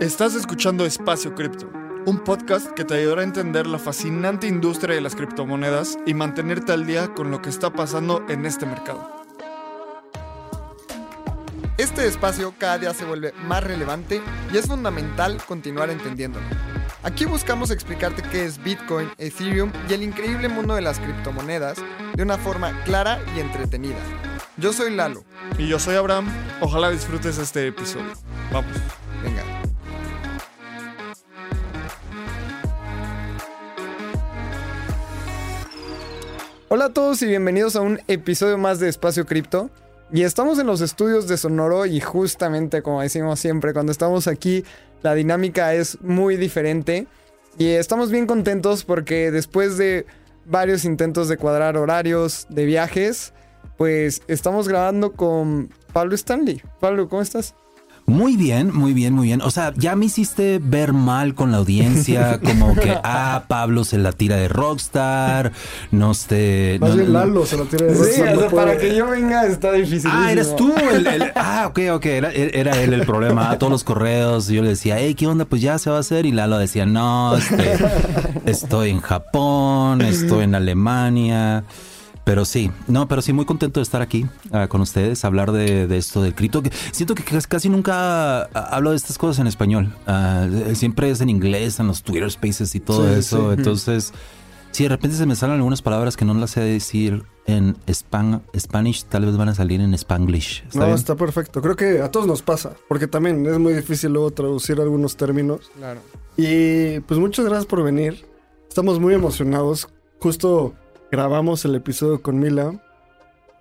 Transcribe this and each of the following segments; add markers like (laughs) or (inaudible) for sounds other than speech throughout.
Estás escuchando Espacio Cripto, un podcast que te ayudará a entender la fascinante industria de las criptomonedas y mantenerte al día con lo que está pasando en este mercado. Este espacio cada día se vuelve más relevante y es fundamental continuar entendiéndolo. Aquí buscamos explicarte qué es Bitcoin, Ethereum y el increíble mundo de las criptomonedas de una forma clara y entretenida. Yo soy Lalo. Y yo soy Abraham. Ojalá disfrutes este episodio. Vamos. Venga. Hola a todos y bienvenidos a un episodio más de Espacio Cripto. Y estamos en los estudios de Sonoro y justamente como decimos siempre, cuando estamos aquí la dinámica es muy diferente. Y estamos bien contentos porque después de varios intentos de cuadrar horarios de viajes, pues estamos grabando con Pablo Stanley. Pablo, ¿cómo estás? Muy bien, muy bien, muy bien. O sea, ya me hiciste ver mal con la audiencia, (laughs) como que, ah, Pablo se la tira de Rockstar, no sé. Más no, bien Lalo se la tira de Sí, Rockstar. o no sea, puede. para que yo venga está difícil. Ah, eres tú el, el- ah, ok, ok, era, era él el problema. A todos los correos yo le decía, hey, ¿qué onda? Pues ya se va a hacer. Y Lalo decía, no, este, estoy en Japón, estoy en Alemania. Pero sí, no, pero sí, muy contento de estar aquí ah, con ustedes, hablar de, de esto del cripto. Siento que casi- nunca hablo de estas cosas en español. Ah, siempre es en inglés, en los Twitter Spaces y todo Sí, eso. sí. Entonces, sí, de repente se me salen algunas palabras que no las sé decir en span, Spanish, tal vez van a salir en Spanglish. ¿Está No, bien? está perfecto. Creo que a todos nos pasa, porque también es muy difícil luego traducir algunos términos. Claro. Y pues muchas gracias por venir. Estamos muy emocionados. Justo grabamos el episodio con Mila.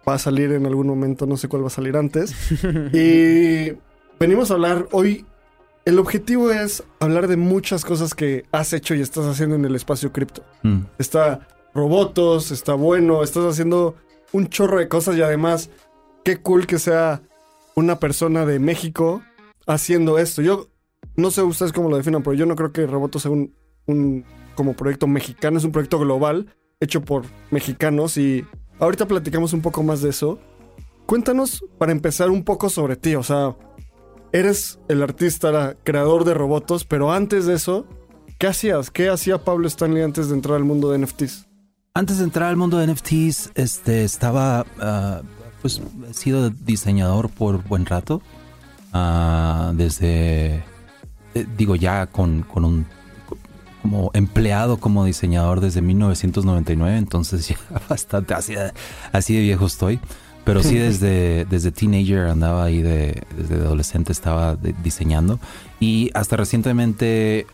Va a salir en algún momento, no sé cuál va a salir antes. (laughs) y venimos a hablar hoy. El objetivo es hablar de muchas cosas que has hecho y estás haciendo en el espacio cripto. Mm. Está robotos, está bueno, estás haciendo un chorro de cosas y además, qué cool que sea una persona de México haciendo esto. Yo no sé ustedes cómo lo definan, pero yo no creo que Robotos sea un, un como proyecto mexicano, es un proyecto global hecho por mexicanos y ahorita platicamos un poco más de eso. Cuéntanos para empezar un poco sobre ti, o sea, eres el artista, creador de Robotos, pero antes de eso, ¿qué hacías? ¿Qué hacía Pablo Stanley antes de entrar al mundo de NFTs? Antes de entrar al mundo de NFTs, este, estaba, ah, pues, he sido diseñador por buen rato. Ah, desde, eh, digo, ya con, con un, como empleado como diseñador desde 1999, entonces (laughs) ya bastante, así, de- así de viejo estoy. Pero sí, (laughs) desde, desde teenager andaba ahí, de, desde adolescente estaba de- diseñando. Y hasta recientemente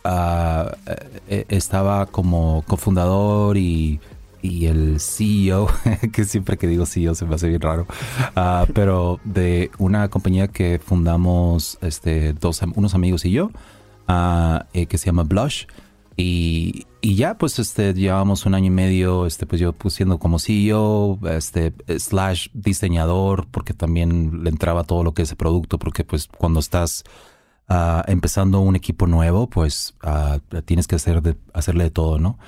eh, estaba como cofundador y, y el CEO, (laughs) que siempre que digo CEO se me hace bien raro, ah, pero de una compañía que fundamos este, dos, unos amigos y yo, ah, eh, que se llama Blush. Y, y ya, pues, este, llevamos un año y medio, este, pues yo pues, como CEO, este, slash diseñador, porque también le entraba todo lo que es el producto, porque pues cuando estás ah, empezando un equipo nuevo, pues ah, tienes que hacer de, hacerle de todo, ¿no?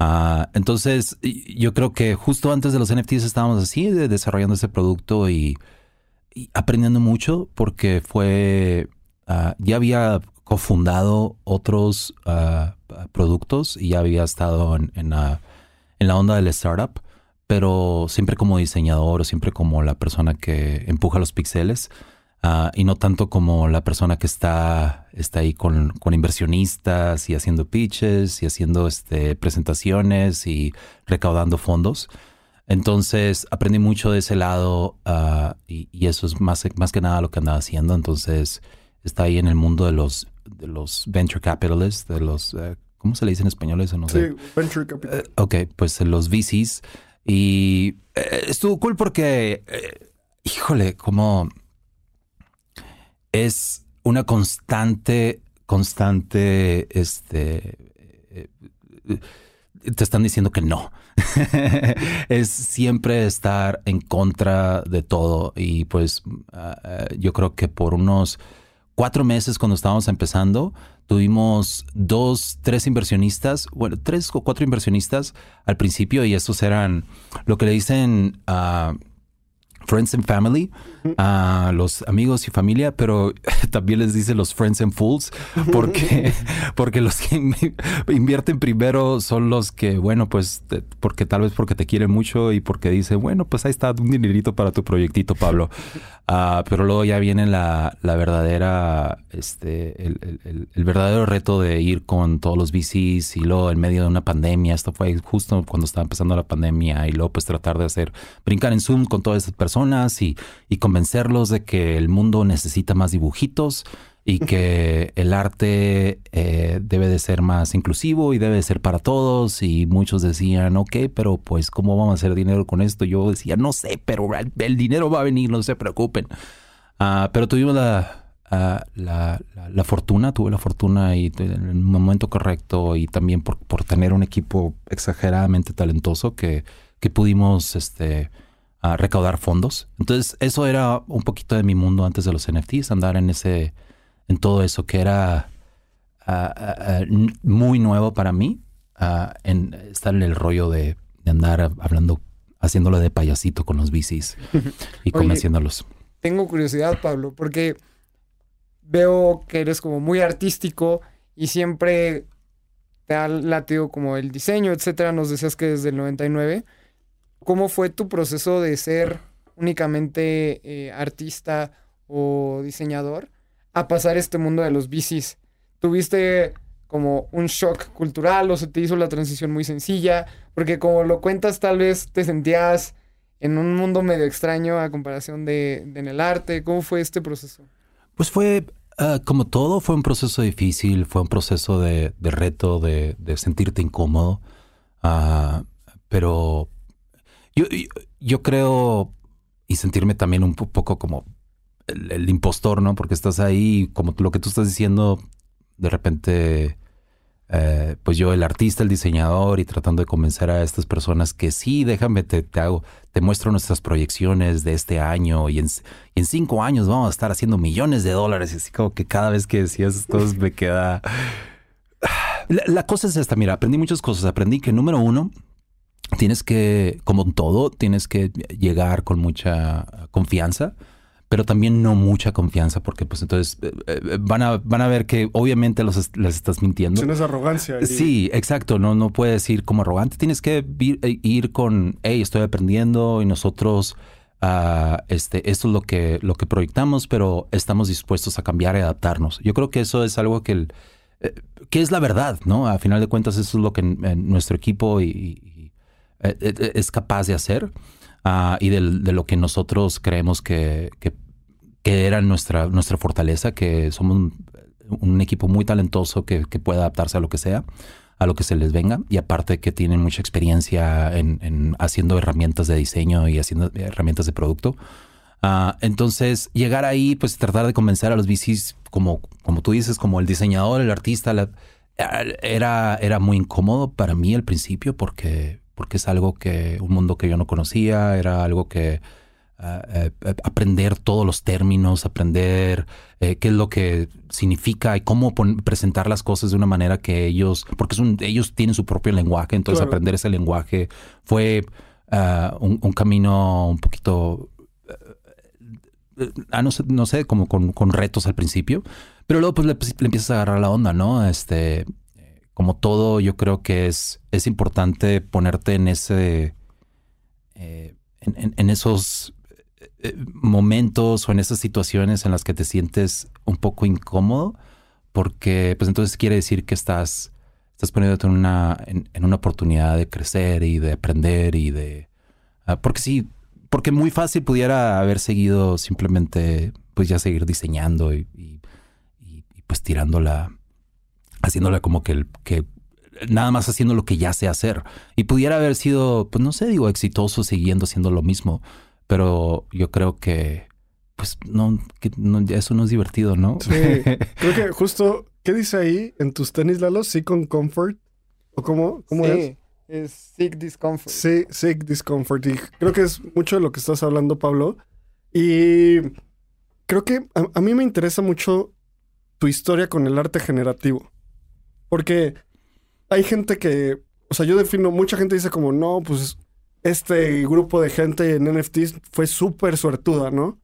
Ah, entonces, yo creo que justo antes de los NFTs estábamos así, de- desarrollando ese producto y, y aprendiendo mucho, porque fue, ya había cofundado otros productos y ya había estado en, la, en la onda del startup, pero siempre como diseñador o siempre como la persona que empuja los pixeles. ah, y no tanto como la persona que está, está ahí con, con inversionistas y haciendo pitches y haciendo este, presentaciones y recaudando fondos. Entonces aprendí mucho de ese lado ah, y, y eso es más, más que nada lo que andaba haciendo. Entonces está ahí en el mundo de los, de los venture capitalists, de los, eh, ¿cómo se le dice en español eso? No sé. Sí, Venture Capital. Eh, ok, pues en los VCs. Y eh, estuvo cool porque, eh, híjole, como es una constante, constante, este, eh, eh, te están diciendo que no. (laughs) es siempre estar en contra de todo. Y pues ah, yo creo que por unos cuatro meses cuando estábamos empezando, tuvimos dos, tres inversionistas, bueno, tres o cuatro inversionistas al principio y estos eran lo que le dicen ah, friends and family, a los amigos y familia, pero (laughs) también les dice los friends and fools, porque, (laughs) porque los que invierten primero son los que, bueno, pues, porque tal vez porque te quieren mucho y porque dicen, bueno, pues ahí está un dinerito para tu proyectito, Pablo. Ah, pero luego ya viene la, la verdadera, este, el, el, verdadero reto de ir con todos los VCs y luego en medio de una pandemia, esto fue justo cuando estaba empezando la pandemia y luego pues tratar de hacer, brincar en Zoom con todas esas personas y, y convencerlos de que el mundo necesita más dibujitos y que (laughs) el arte eh, debe de ser más inclusivo y debe de ser para todos y muchos decían, ok, pero pues ¿cómo vamos a hacer dinero con esto? Yo decía, no sé, pero el, dinero va a venir, no se preocupen. Ah, pero tuvimos ah, la, la, fortuna, tuve la fortuna y en el momento correcto y también por, por tener un equipo exageradamente talentoso que, que pudimos este, a recaudar fondos. Entonces, eso era un poquito de mi mundo antes de los NFTs, andar en ese, en todo eso que era ah, ah, ah, muy nuevo para mí, en estar en el rollo de, andar hablando, haciéndolo de payasito con los bicis y (laughs) convenciéndolos. Tengo curiosidad, Pablo, porque veo que eres como muy artístico y siempre te ha latido como el diseño, etcétera. Nos decías que desde el 99. ¿Cómo fue tu proceso de ser únicamente eh, artista o diseñador a pasar este mundo de los bicis? ¿Tuviste como un shock cultural o se te hizo la transición muy sencilla? Porque como lo cuentas, tal vez te sentías en un mundo medio extraño a comparación de, en el arte. ¿Cómo fue este proceso? Pues fue, ah, como todo, fue un proceso difícil, fue un proceso de, reto, de, sentirte incómodo. Ah, pero yo, yo, creo y sentirme también un poco como el, impostor, ¿no? Porque estás ahí, como lo que tú estás diciendo, de repente, eh, pues yo, el artista, el diseñador, y tratando de convencer a estas personas que sí, déjame, te, te hago, te muestro nuestras proyecciones de este año y en, cinco años vamos a estar haciendo millones de dólares. Y así como que cada vez que decías esto me queda. (sighs) La, la cosa es esta, mira, aprendí muchas cosas. Aprendí que número uno, tienes que, como todo, tienes que llegar con mucha confianza, pero también no mucha confianza, porque pues entonces eh, eh, van, a, van a ver que obviamente los les estás mintiendo. Tienes arrogancia. Sí, exacto, no, no puedes ir como arrogante, tienes que eh, ir, con, hey, estoy aprendiendo y nosotros... Uh, este, esto es lo que, lo que proyectamos, pero estamos dispuestos a cambiar y adaptarnos. Yo creo que eso es algo que, el, que es la verdad, ¿no? A final de cuentas, eso es lo que nuestro equipo y, es capaz de hacer ah, y de, lo que nosotros creemos que, que, era nuestra, nuestra fortaleza, que somos un, equipo muy talentoso que, puede adaptarse a lo que sea, a lo que se les venga y aparte que tienen mucha experiencia en, haciendo herramientas de diseño y haciendo herramientas de producto. Ah, entonces, llegar ahí, pues tratar de convencer a los VCs, como, como tú dices, como el diseñador, el artista, era, era muy incómodo para mí al principio porque porque es algo que, un mundo que yo no conocía, era algo que ah, eh, eh, aprender todos los términos, aprender eh, qué es lo que significa y cómo presentar las cosas de una manera que ellos, porque ellos tienen su propio lenguaje, entonces aprender ese lenguaje fue ah, un, camino un poquito, ah, no, sé, no sé, como con, con, retos al principio, pero luego pues le, le empiezas a agarrar la onda, ¿no? Este, como todo, yo creo que es, es importante ponerte en ese. Eh, en, esos eh, momentos o en esas situaciones en las que te sientes un poco incómodo, porque pues entonces quiere decir que estás, estás poniéndote en una, en, una oportunidad de crecer y de aprender y de. Ah, porque sí, porque muy fácil pudiera haber seguido simplemente, pues ya seguir diseñando y, y, pues tirándola haciéndola como que, que nada más haciendo lo que ya sé hacer. Y pudiera haber sido, pues no sé, digo, exitoso siguiendo haciendo lo mismo. Pero yo creo que, pues no, que eso no es divertido, ¿no? Sí, (laughs) creo que justo, ¿qué dice ahí en tus tenis, Lalo? ¿Sí con comfort? ¿O cómo, cómo sí, es? sick discomfort. Sí, sick discomfort. Y creo que es mucho de lo que estás hablando, Pablo. Y creo que a mí me interesa mucho tu historia con el arte generativo. Porque hay gente que, o sea, yo defino, mucha gente dice como, no, pues este grupo de gente en NFTs fue súper suertuda, ¿no?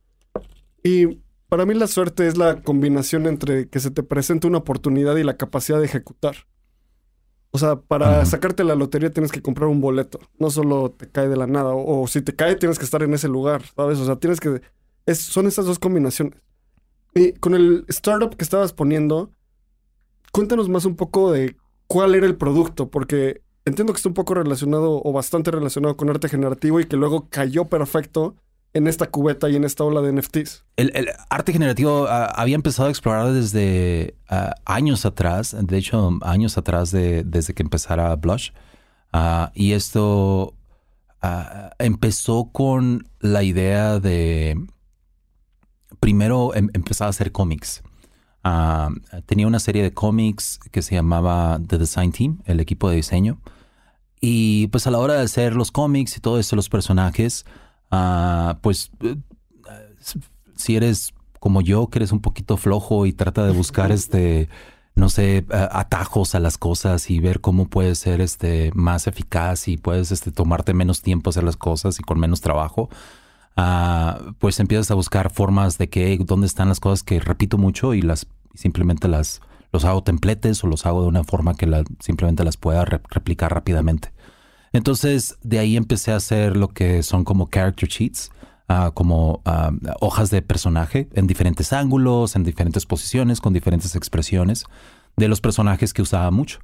Y para mí la suerte es la combinación entre que se te presente una oportunidad y la capacidad de ejecutar. O sea, para Ujú. sacarte la lotería tienes que comprar un boleto. No solo te cae de la nada. O, o si te cae, tienes que estar en ese lugar, ¿sabes? O sea, tienes que... es- son esas dos combinaciones. Y con el startup que estabas poniendo, cuéntanos más un poco de cuál era el producto, porque entiendo que está un poco relacionado o bastante relacionado con arte generativo y que luego cayó perfecto en esta cubeta y en esta ola de NFTs. El, arte generativo ah, había empezado a explorar desde ah, años atrás, de hecho, años atrás de, desde que empezara Blush. Ah, y esto empezó con la idea de primero em- empezar a hacer cómics. Ah, tenía una serie de cómics que se llamaba The Design Team, el equipo de diseño. Y pues a la hora de hacer los cómics y todo eso, los personajes, ah, pues eh, si eres como yo, que eres un poquito flojo y trata de buscar (laughs) este, no sé, eh, atajos a las cosas y ver cómo puedes ser este más eficaz y puedes este, tomarte menos tiempo hacer las cosas y con menos trabajo. ah, pues empiezas a buscar formas de que dónde están las cosas que repito mucho y las simplemente las los hago templetes o los hago de una forma que simplemente las pueda re- replicar rápidamente. Entonces, de ahí empecé a hacer lo que son como character sheets, ah, como ah, hojas de personaje en diferentes ángulos, en diferentes posiciones, con diferentes expresiones de los personajes que usaba mucho.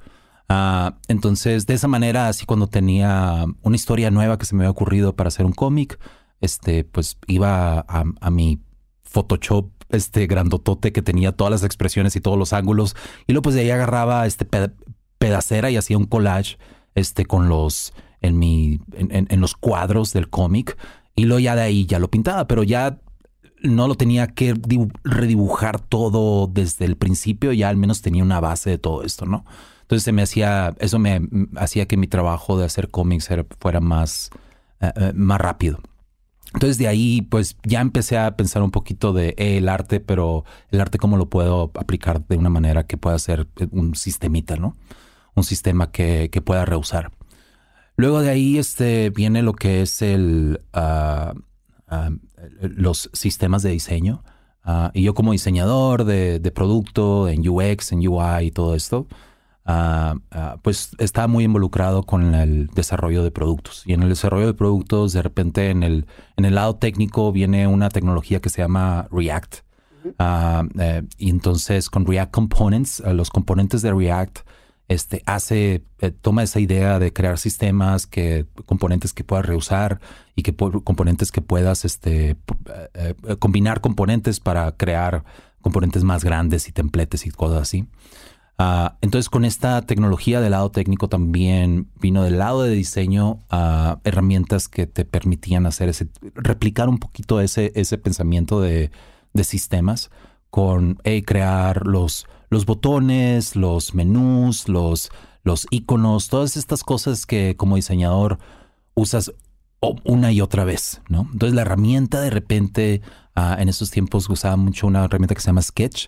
Ah, entonces, de esa manera, así cuando tenía una historia nueva que se me había ocurrido para hacer un cómic, este, pues iba a mi Photoshop este grandotote que tenía todas las expresiones y todos los ángulos. Y luego pues de ahí agarraba este peda- pedacera y hacía un collage este con los en mi en, los cuadros del cómic. Y luego ya de ahí ya lo pintaba pero ya no lo tenía que dibu- redibujar todo desde el principio ya al menos tenía una base de todo esto no entonces se me hacía eso me hacía que mi trabajo de hacer cómics era- fuera más eh, eh, más rápido entonces de ahí pues ya empecé a pensar un poquito de eh, el arte, pero el arte cómo lo puedo aplicar de una manera que pueda ser eh, un sistemita, ¿no? Un sistema que, que pueda reusar. Luego de ahí este, viene lo que es el, ah, ah, los sistemas de diseño. Ah, y yo como diseñador de, de producto, en UX, en UI y todo esto, ah, ah, pues estaba muy involucrado con el desarrollo de productos. Y en el desarrollo de productos, de repente en el, en el lado técnico viene una tecnología que se llama React. Ah, eh, y entonces con React Components, los componentes de React, este, hace, eh, toma esa idea de crear sistemas, que, componentes que puedas reusar y que componentes que puedas este, eh, combinar componentes para crear componentes más grandes y templetes y cosas así. Ah, entonces, con esta tecnología del lado técnico también vino del lado de diseño ah, herramientas que te permitían hacer ese, replicar un poquito ese, ese pensamiento de, de sistemas con crear los, los botones, los menús, los, los iconos, todas estas cosas que como diseñador usas una y otra vez, ¿no? Entonces la herramienta de repente, ah, en esos tiempos usaba mucho una herramienta que se llama Sketch.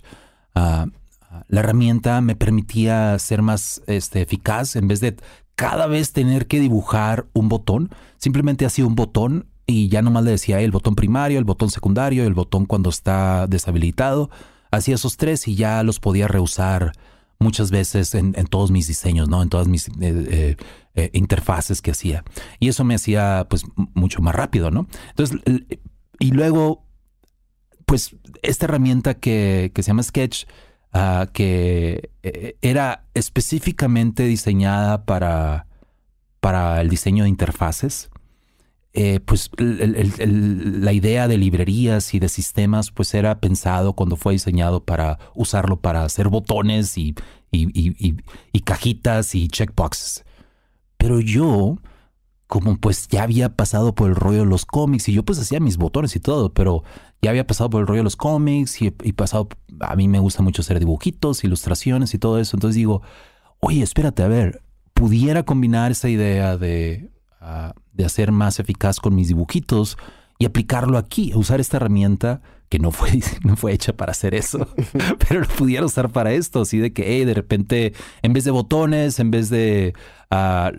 La herramienta me permitía ser más este, eficaz en vez de cada vez tener que dibujar un botón. Simplemente hacía un botón y ya nomás le decía el botón primario, el botón secundario, el botón cuando está deshabilitado. Hacía esos tres y ya los podía reusar muchas veces en, todos mis diseños, ¿no? En todas mis eh, eh, eh, interfaces que hacía. Y eso me hacía pues mucho más rápido, ¿no? Entonces, y luego, pues esta herramienta que se llama Sketch, ah, que eh, era específicamente diseñada para, para el diseño de interfaces, eh, pues la idea de librerías y de sistemas pues era pensado cuando fue diseñado para usarlo para hacer botones y, y- y- y- y cajitas y checkboxes. Pero yo, como pues ya había pasado por el rollo de los cómics y yo pues hacía mis botones y todo, pero ya había pasado por el rollo de los cómics y, y pasado, a mí me gusta mucho hacer dibujitos, ilustraciones y todo eso, entonces digo, oye, espérate, a ver, pudiera combinar esa idea de, ah, de hacer más eficaz con mis dibujitos y aplicarlo aquí, usar esta herramienta que no fue, (laughs) no fue hecha para hacer eso, (laughs) pero lo pudiera usar para esto, así de que hey, de repente, en vez de botones, en vez de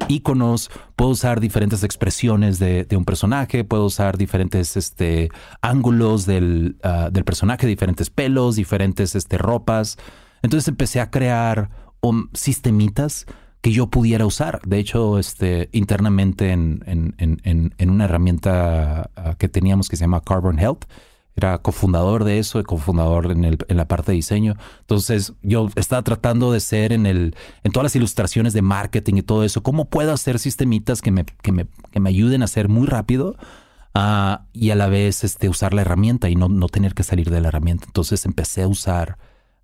iconos, puedo usar diferentes expresiones de, de un personaje, puedo usar diferentes este, ángulos del, ah, del personaje, diferentes pelos, diferentes este, ropas. Entonces empecé a crear um, sistemitas que yo pudiera usar. De hecho, este, internamente en, en, en, en una herramienta ah, que teníamos que se llama Carbon Health, era cofundador de eso, cofundador en, el, en la parte de diseño. Entonces yo estaba tratando de ser en, el, en todas las ilustraciones de marketing y todo eso, cómo puedo hacer sistemitas que me, que me, que me ayuden a hacer muy rápido uh, y a la vez este, usar la herramienta y no, no tener que salir de la herramienta. Entonces empecé a usar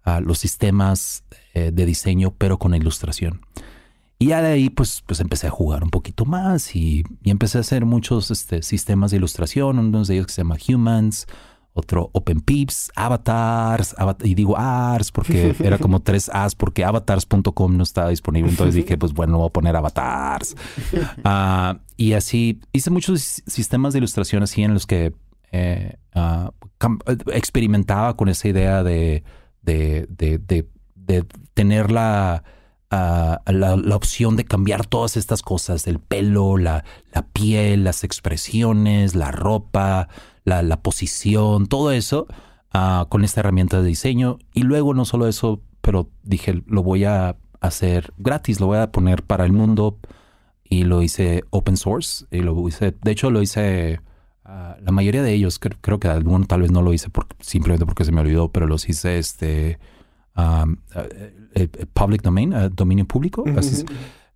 uh, los sistemas eh, de diseño, pero con ilustración. Y ya de ahí, pues, pues empecé a jugar un poquito más y, y empecé a hacer muchos este, sistemas de ilustración, uno de ellos que se llama Humans, otro Open Pips, Avatars, y digo Ars porque (laughs) era como tres As porque avatars.com no estaba disponible. Entonces dije, pues bueno, voy a poner Avatars. Uh, (laughs) y así hice muchos sistemas de ilustración así en los que eh, uh, experimentaba con esa idea de, de, de, de, de tener la, uh, la, la, opción de cambiar todas estas cosas, el pelo, la, la piel, las expresiones, la ropa la, la posición, todo eso uh, con esta herramienta de diseño. Y luego no solo eso, pero dije, lo voy a hacer gratis, lo voy a poner para el mundo y lo hice open source. Y lo hice, de hecho lo hice, uh, la mayoría de ellos, creo, creo, que alguno tal vez no lo hice por, simplemente porque se me olvidó, pero los hice este um, uh, public domain, dominio público. Así,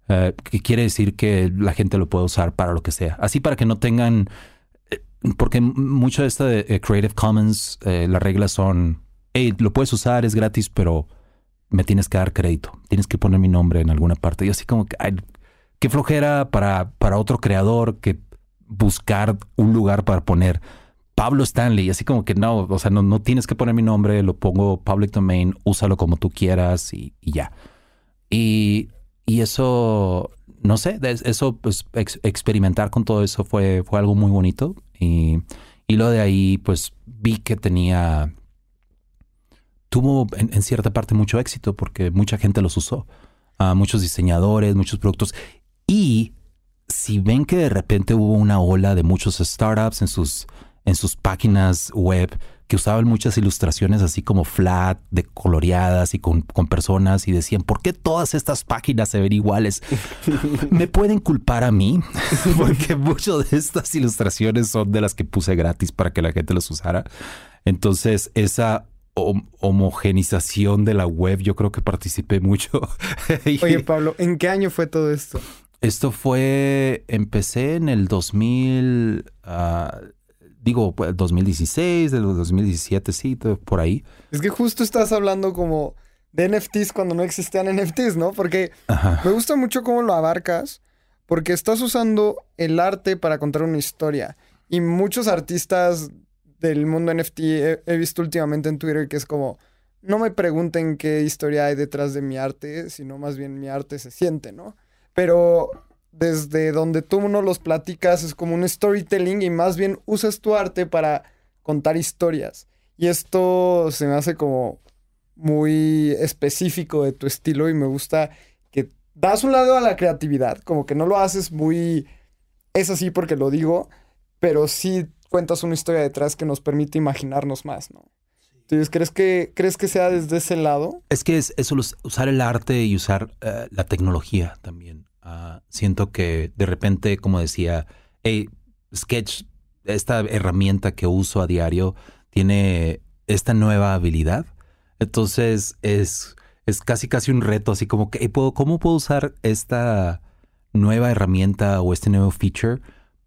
que quiere decir que la gente lo puede usar para lo que sea. Así para que no tengan porque mucho de esto de eh, Creative Commons, eh, las reglas son, hey, lo puedes usar, es gratis, pero me tienes que dar crédito, tienes que poner mi nombre en alguna parte. Y así como que, qué flojera para, para otro creador que buscar un lugar para poner Pablo Stanley, así como que no, o sea, no, no tienes que poner mi nombre, lo pongo public domain, úsalo como tú quieras y, y ya. Y, y eso no sé, eso, pues experimentar con todo eso fue, fue algo muy bonito. Y, y lo de ahí, pues vi que tenía, tuvo en, cierta parte mucho éxito porque mucha gente los usó. Uh, muchos diseñadores, muchos productos. Y si ven que de repente hubo una ola de muchos startups en sus, en sus páginas web que usaban muchas ilustraciones así como flat, de coloreadas y con, con, personas y decían, ¿por qué todas estas páginas se ven iguales? Me pueden culpar a mí (laughs) porque muchas de estas ilustraciones son de las que puse gratis para que la gente los usara. Entonces, esa homogenización de la web, yo creo que participé (laughs) mucho. Oye, Pablo, ¿en qué año fue todo esto? Esto fue, empecé en el 2000, uh, digo, 2016, de 2017, sí, por ahí. Es que justo estás hablando como de NFTs cuando no existían NFTs, ¿no? Porque Ajá. me gusta mucho cómo lo abarcas, porque estás usando el arte para contar una historia. Y muchos artistas del mundo NFT he, he visto últimamente en Twitter que es como, no me pregunten qué historia hay detrás de mi arte, sino más bien mi arte se siente, ¿no? Pero desde donde tú no los platicas es como un storytelling y más bien usas tu arte para contar historias. Y esto se me hace como muy específico de tu estilo y me gusta que das un lado a la creatividad, como que no lo haces muy... Es así porque lo digo, pero sí cuentas una historia detrás que nos permite imaginarnos más, ¿no? Entonces, ¿crees que, ¿crees que sea desde ese lado? Es que es eso, usar el arte y usar uh, la tecnología también. Uh, siento que de repente, como decía, hey, Sketch, esta herramienta que uso a diario, tiene esta nueva habilidad. Entonces es, es casi casi un reto, así como que, ¿puedo, ¿cómo puedo usar esta nueva herramienta o este nuevo feature,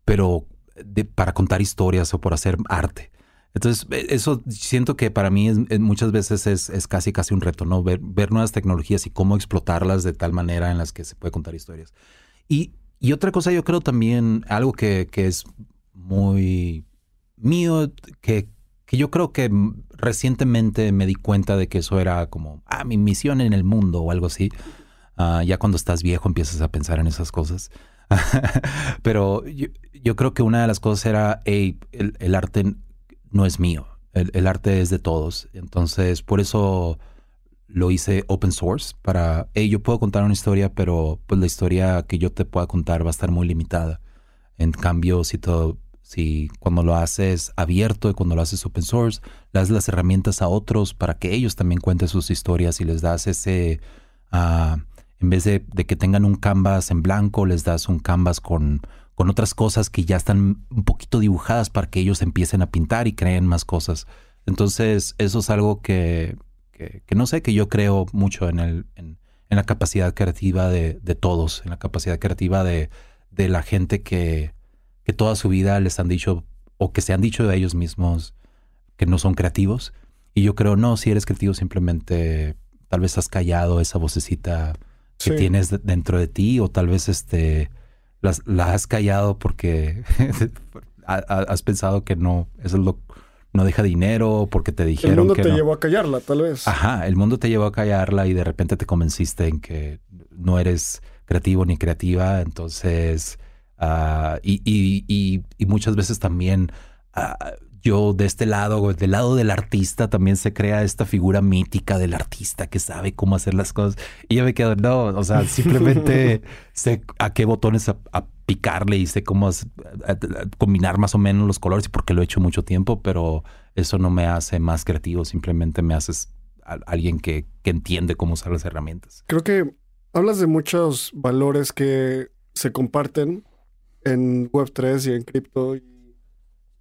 pero para contar historias o por hacer arte? Entonces, e, eso siento que para mí es, muchas veces es, es, casi casi un reto, ¿no? Ver, ver, nuevas tecnologías y cómo explotarlas de tal manera en las que se puede contar historias. Y, y otra cosa, yo creo también, algo que, que es muy mío, que, que, yo creo que recientemente me di cuenta de que eso era como, ah, mi misión en el mundo o algo así. Uh, ya cuando estás viejo empiezas a pensar en esas cosas. (laughs) Pero yo, yo, creo que una de las cosas era, hey, el, el arte no es mío. El, el, arte es de todos. Entonces, por eso lo hice open source para, hey, yo puedo contar una historia, pero pues la historia que yo te pueda contar va a estar muy limitada. En cambio, si todo, si cuando lo haces abierto y cuando lo haces open source, das las herramientas a otros para que ellos también cuenten sus historias y les das ese, ah, en vez de, de, que tengan un canvas en blanco, les das un canvas con, con otras cosas que ya están un poquito dibujadas para que ellos empiecen a pintar y creen más cosas. Entonces, eso es algo que, que, no sé, que yo creo mucho en, el, en, la capacidad creativa de, de, todos, en la capacidad creativa de, de la gente que, que, toda su vida les han dicho o que se han dicho de ellos mismos que no son creativos. Y yo creo, no, si eres creativo simplemente tal vez has callado esa vocecita que tienes dentro de ti o tal vez este la has callado porque (laughs) has pensado que no, eso es lo, no deja dinero porque te dijeron El mundo que te llevó a callarla, tal vez. Ajá, el mundo te llevó a callarla y de repente te convenciste en que no eres creativo ni creativa, entonces... Uh, y, y, y, y, muchas veces también uh, yo de este lado, del lado del artista, también se crea esta figura mítica del artista que sabe cómo hacer las cosas. Y yo me quedo, no, o sea, (laughs) simplemente sé a qué botones a, a picarle y sé cómo combinar más o menos los colores porque lo he hecho mucho tiempo, pero eso no me hace más creativo, simplemente me haces alguien que, que entiende cómo usar las herramientas. Creo que hablas de muchos valores que se comparten en Web3 y en cripto.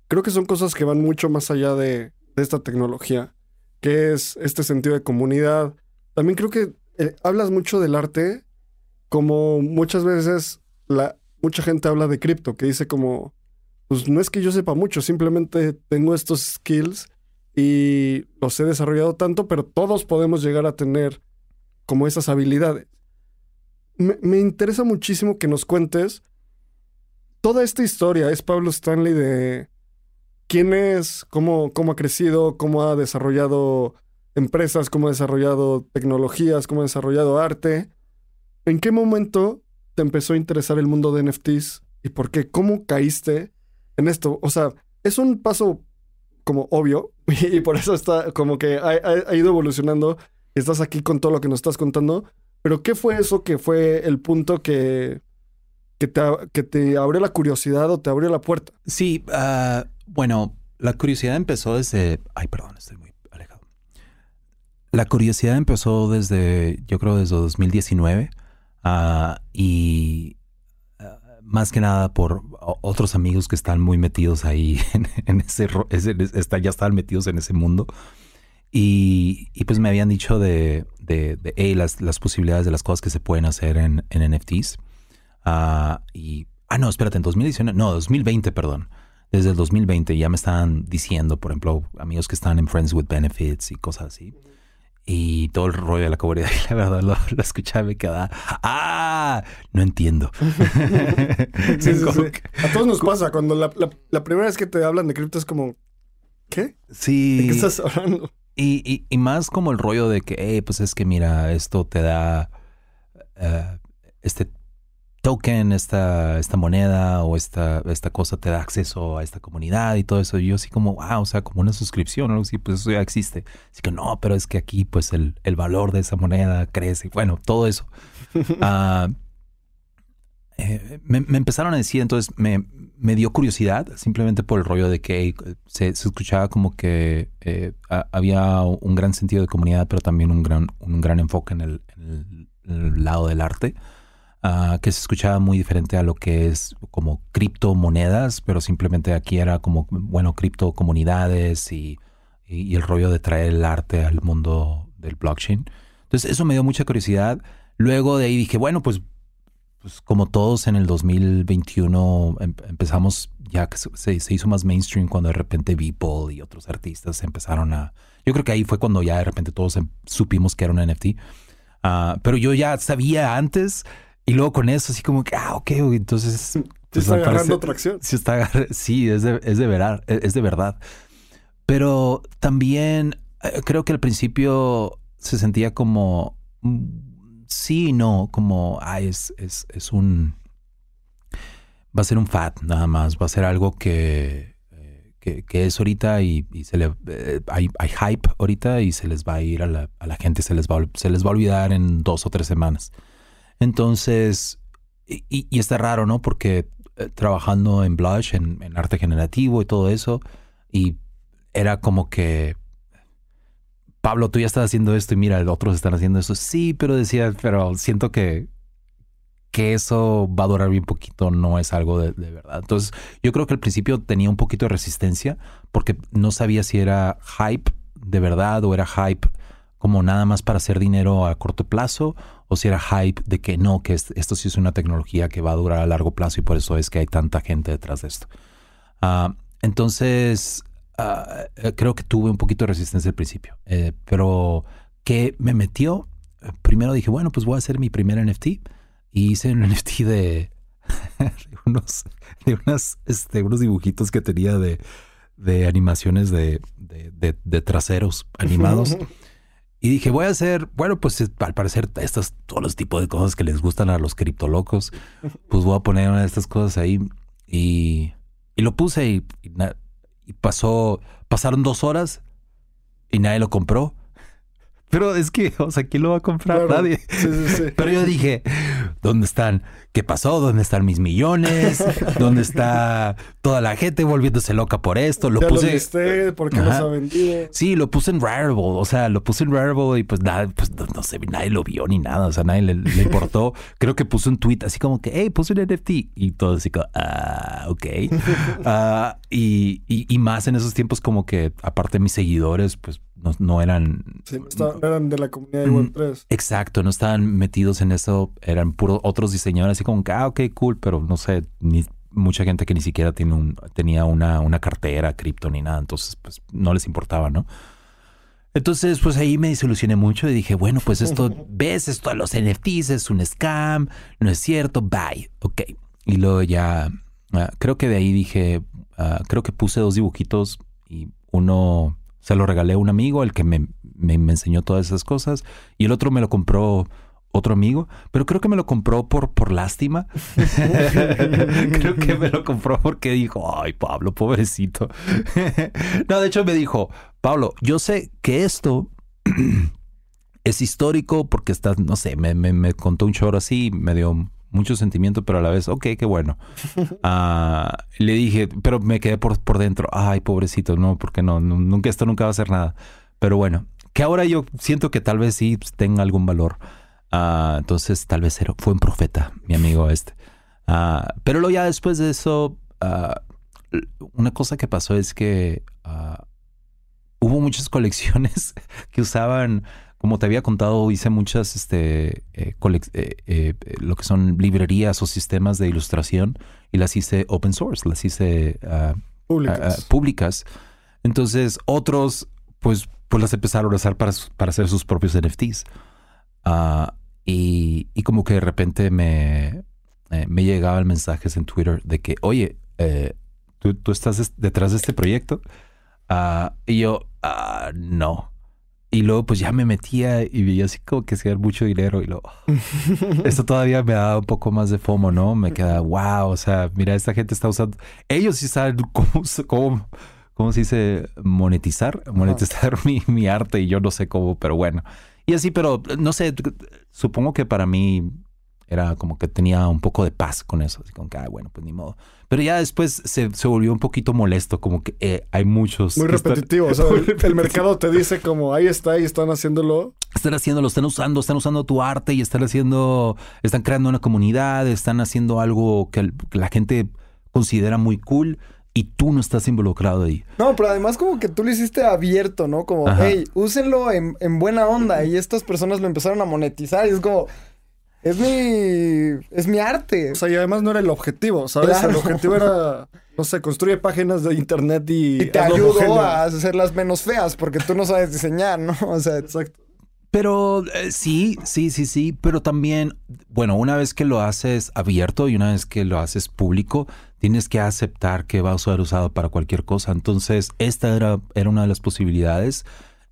Creo que son cosas que van mucho más allá de, esta tecnología, que es este sentido de comunidad. También creo que eh, hablas mucho del arte, como muchas veces la, mucha gente habla de cripto, que dice como, pues no es que yo sepa mucho, simplemente tengo estos skills y los he desarrollado tanto, pero todos podemos llegar a tener como esas habilidades. Me interesa muchísimo que nos cuentes toda esta historia. Es Pablo Stanley de quién es, cómo, cómo ha crecido, cómo ha desarrollado empresas, cómo ha desarrollado tecnologías, cómo ha desarrollado arte. ¿En qué momento te empezó a interesar el mundo de NFTs y por qué? ¿Cómo caíste en esto? O sea, es un paso como obvio (laughs) y por eso está como que ha, ido evolucionando estás aquí con todo lo que nos estás contando. Pero ¿qué fue eso que fue el punto que, que, te, que te abrió la curiosidad o te abrió la puerta? Sí, uh, bueno, la curiosidad empezó desde... Ay, perdón, estoy muy alejado. La curiosidad empezó desde, yo creo, desde 2019. Uh, y uh, más que nada por otros amigos que están muy metidos ahí (laughs) en, ese, ese ya estaban metidos en ese mundo. Y, y pues me habían dicho de, de, las, las, posibilidades de las cosas que se pueden hacer en, en NFTs. Uh, y, ah, no, espérate, en 2019, no, 2020, perdón. Desde el 2020 ya me estaban diciendo, por ejemplo, amigos que están en Friends with Benefits y cosas así y todo el rollo de la comunidad. (laughs) La verdad lo, lo escuchaba y me quedaba, ¡ah! No entiendo. (laughs) (laughs) sí, sí, sí. A todos nos pasa. Cuando la, la, la, primera vez que te hablan de cripto es como, ¿qué? Sí. ¿De qué estás hablando? Y, y, y más como el rollo de que, hey, pues es que mira, esto te da uh, este token, esta, esta moneda o esta, esta cosa te da acceso a esta comunidad y todo eso. Y yo así como, wow, o sea, como una suscripción o algo así, pues eso ya existe. Así que no, pero es que aquí pues el, el valor de esa moneda crece. Bueno, todo eso. uh, (laughs) eh, me, me, empezaron a decir, entonces me, me, dio curiosidad simplemente por el rollo de que se, se escuchaba como que eh, a, había un gran sentido de comunidad, pero también un gran, un gran enfoque en el, en el, en el lado del arte. Uh, que se escuchaba muy diferente a lo que es como criptomonedas, pero simplemente aquí era como, bueno, criptocomunidades y, y, y el rollo de traer el arte al mundo del blockchain. Entonces eso me dio mucha curiosidad. Luego de ahí dije, bueno, pues, pues como todos en el 2021 em empezamos, ya que se, se, hizo más mainstream cuando de repente Beeple y otros artistas empezaron a... Yo creo que ahí fue cuando ya de repente todos em, supimos que era un NFT. Uh, pero yo ya sabía antes y luego con eso, así como que, ah, ok, entonces. Se pues, está agarrando tracción. Sí, está, sí es, de, es, de verdad, es de verdad. Pero también eh, creo que al principio se sentía como. Mm, sí y no, como, ah, es, es, es un. Va a ser un fat nada más, va a ser algo que, eh, que, que es ahorita y, y se le, eh, hay, hay hype ahorita y se les va a ir a la, a la gente, se les, va, se les va a olvidar en dos o tres semanas. Entonces, y, está raro, ¿no? Porque eh, trabajando en Blush, en, en arte generativo y todo eso, y era como que, Pablo, tú ya estás haciendo esto y mira, otros están haciendo eso. Sí, pero decía, pero siento que, que eso va a durar bien poquito, no es algo de, de verdad. Entonces, yo creo que al principio tenía un poquito de resistencia porque no sabía si era hype de verdad o era hype como nada más para hacer dinero a corto plazo o si era hype de que no, que es- esto sí es una tecnología que va a durar a largo plazo y por eso es que hay tanta gente detrás de esto. Ah, entonces, ah, eh, creo que tuve un poquito de resistencia al principio, Eh, pero que me metió, primero dije, bueno, pues voy a hacer mi primer NFT y hice un (laughs) NFT de, de unos, de unas, este, unos dibujitos que tenía de, de animaciones de- de traseros (laughs) animados. Y dije, voy a hacer, bueno, pues es- al parecer estos, todos los tipos de cosas que les gustan a los criptolocos, pues voy a poner una de estas cosas ahí y, y lo puse y, y na- y pasó, pasaron dos horas y nadie lo compró. (laughs) Pero es que, o sea, ¿quién lo va a comprar? Claro. Nadie. Sí, sí, sí. Pero yo dije, ¿dónde están? ¿Qué pasó? ¿Dónde están mis millones? (laughs) ¿Dónde está toda la gente volviéndose loca por esto? Lo ya puse. lo ¿por qué se ha vendido? Sí, lo puse en Rarible, o sea, lo puse en Rarible y pues nada, pues no, no sé, nadie lo vio ni nada, o sea, nadie le, le importó. (laughs) Creo que puse un tweet así como que, hey, puse un NFT y todo así como, ah, ok. (laughs) Ah, y, y, y más en esos tiempos como que aparte mis seguidores pues no, no eran... Sí, está- eran de la comunidad de Mm. Web3. Exacto, no estaban metidos en eso, eran puros otros diseñadores así como que, ah, ok, cool, pero no sé, ni mucha gente que ni siquiera tiene un, tenía una, una cartera cripto ni nada, entonces pues no les importaba, ¿no? Entonces, pues ahí me desilusioné mucho y dije, bueno, pues esto, (laughs) ves, esto de los NFTs es un scam, no es cierto, bye, ok. Y luego ya, ah, creo que de ahí dije, ah, creo que puse dos dibujitos y uno se lo regalé a un amigo, el que me, me, enseñó todas esas cosas, y el otro me lo compró otro amigo, pero creo que me lo compró por, por lástima. (laughs) creo que me lo compró porque dijo, ay, Pablo, pobrecito. (laughs) no, de hecho me dijo, Pablo, yo sé que esto (clears throat) es histórico porque estás, no sé, me, me, me contó un choro así, me dio mucho sentimiento, pero a la vez, ok, qué bueno. (laughs) Ah, le dije, pero me quedé por, por dentro, ay, pobrecito, no, porque no, nu- nunca, esto nunca va a ser nada. Pero bueno, que ahora yo siento que tal vez sí tenga algún valor. Ah, entonces, tal vez era- fue un profeta, mi amigo este. Ah, pero luego ya después de eso, una cosa que pasó es que hubo muchas (laughs) colecciones que usaban, como te había contado, hice muchas, este, eh, eh, eh, lo que son librerías o sistemas de ilustración y las hice open source, las hice ah, Públicas. públicas. Entonces, otros, pues, pues las empezaron a usar para, para hacer sus propios NFTs. Ah, y, y como que de repente me, me llegaban mensajes en Twitter de que, oye, ¿tú, tú estás es- detrás de este proyecto. Y yo, "Ah, no. Y luego pues ya me metía y veía así como que hacían mucho dinero y luego... (laughs) Esto todavía me da un poco más de FOMO, ¿no? Me queda, wow, o sea, mira, esta gente está usando... Ellos sí saben (laughs) cómo, cómo, cómo se dice monetizar, monetizar mi, mi arte y yo no sé cómo, pero bueno. Y así, pero no sé, supongo que para mí era como que tenía un poco de paz con eso, así como que, ah, bueno, pues ni modo. Pero ya después se, se volvió un poquito molesto, como que eh, hay muchos... Muy que están- repetitivo. O (laughs) sea, el, el repetitivo. mercado te dice como ahí está y están haciéndolo. están haciendo, lo están usando, están usando tu arte y están haciendo, están creando una comunidad, están haciendo algo que la gente considera muy cool y tú no estás involucrado ahí. No, pero además como que tú lo hiciste abierto, ¿no? Como, Ajá. hey, úsenlo en, en buena onda. Y estas personas lo empezaron a monetizar. Y es como, es mi, es mi arte. O sea, y además no era el objetivo, ¿sabes? Claro. El objetivo era, no sé, construye páginas de internet y... Y te ayudó a hacerlas menos feas porque tú no sabes diseñar, ¿no? O sea, Exacto. Pero eh, sí, sí, sí, sí, pero también, bueno, una vez que lo haces abierto y una vez que lo haces público, tienes que aceptar que va a ser usado para cualquier cosa. Entonces, esta era, era una de las posibilidades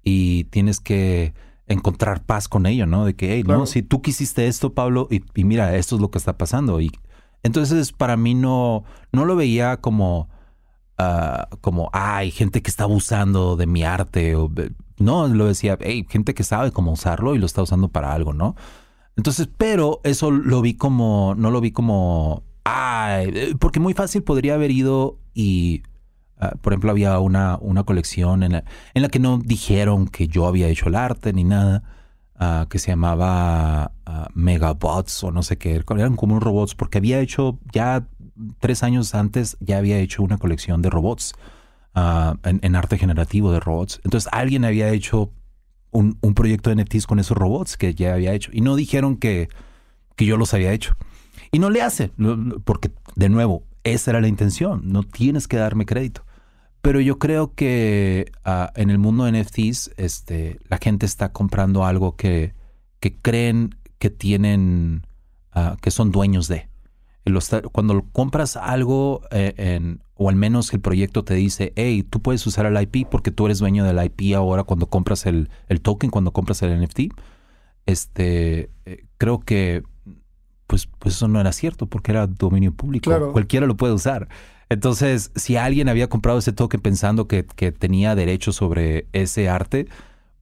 y tienes que encontrar paz con ello, ¿no? De que, hey, Claro. no, si tú quisiste esto, Pablo, y, y mira, esto es lo que está pasando. Y entonces, para mí no, no lo veía como ah, como, hay gente que está abusando de mi arte. O, no, lo decía, hey, gente que sabe cómo usarlo y lo está usando para algo, ¿no? Entonces, pero eso lo vi como, no lo vi como, ay, porque muy fácil podría haber ido y, ah, por ejemplo, había una, una colección en la, en la que no dijeron que yo había hecho el arte ni nada, ah, que se llamaba ah, Megabots o no sé qué, eran como unos robots, porque había hecho ya tres años antes, ya había hecho una colección de robots. en, en arte generativo de robots. Entonces alguien había hecho un, un, proyecto de NFTs con esos robots que ya había hecho. Y no dijeron que, que yo los había hecho. Y no le hace, porque de nuevo, esa era la intención. No tienes que darme crédito. Pero yo creo que uh, en el mundo de NFTs, este, la gente está comprando algo que, que creen que tienen, uh, que son dueños de. Cuando compras algo eh, en, o al menos el proyecto te dice, hey, tú puedes usar el IP porque tú eres dueño del IP ahora cuando compras el, el token, cuando compras el NFT, este, eh, creo que pues, pues eso no era cierto porque era dominio público. Cualquiera lo puede usar. Entonces, si alguien había comprado ese token pensando que, que tenía derecho sobre ese arte,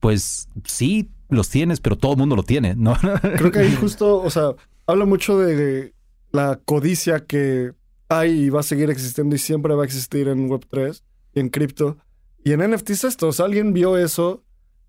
pues sí, los tienes, pero todo el mundo lo tiene, ¿no? (laughs) Creo que ahí justo, o sea, habla mucho de la codicia que hay y va a seguir existiendo y siempre va a existir en Web3 y en cripto. Y en NFTs esto, o sea, alguien vio eso,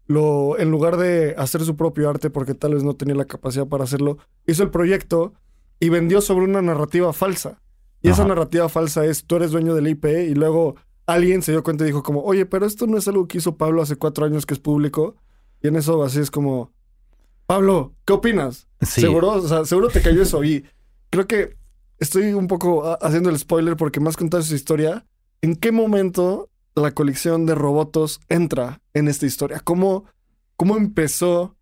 lo, en lugar de hacer su propio arte porque tal vez no tenía la capacidad para hacerlo, hizo el proyecto y vendió sobre una narrativa falsa. Y esa narrativa falsa es, tú eres dueño del IP y luego alguien se dio cuenta y dijo como, oye, pero esto no es algo que hizo Pablo hace cuatro años que es público. Y en eso así es como, Pablo, ¿qué opinas? Seguro, o sea, seguro te cayó eso. Y creo que estoy un poco haciendo el spoiler porque más contar su historia. ¿En qué momento la colección de Robotos entra en esta historia? ¿Cómo, cómo empezó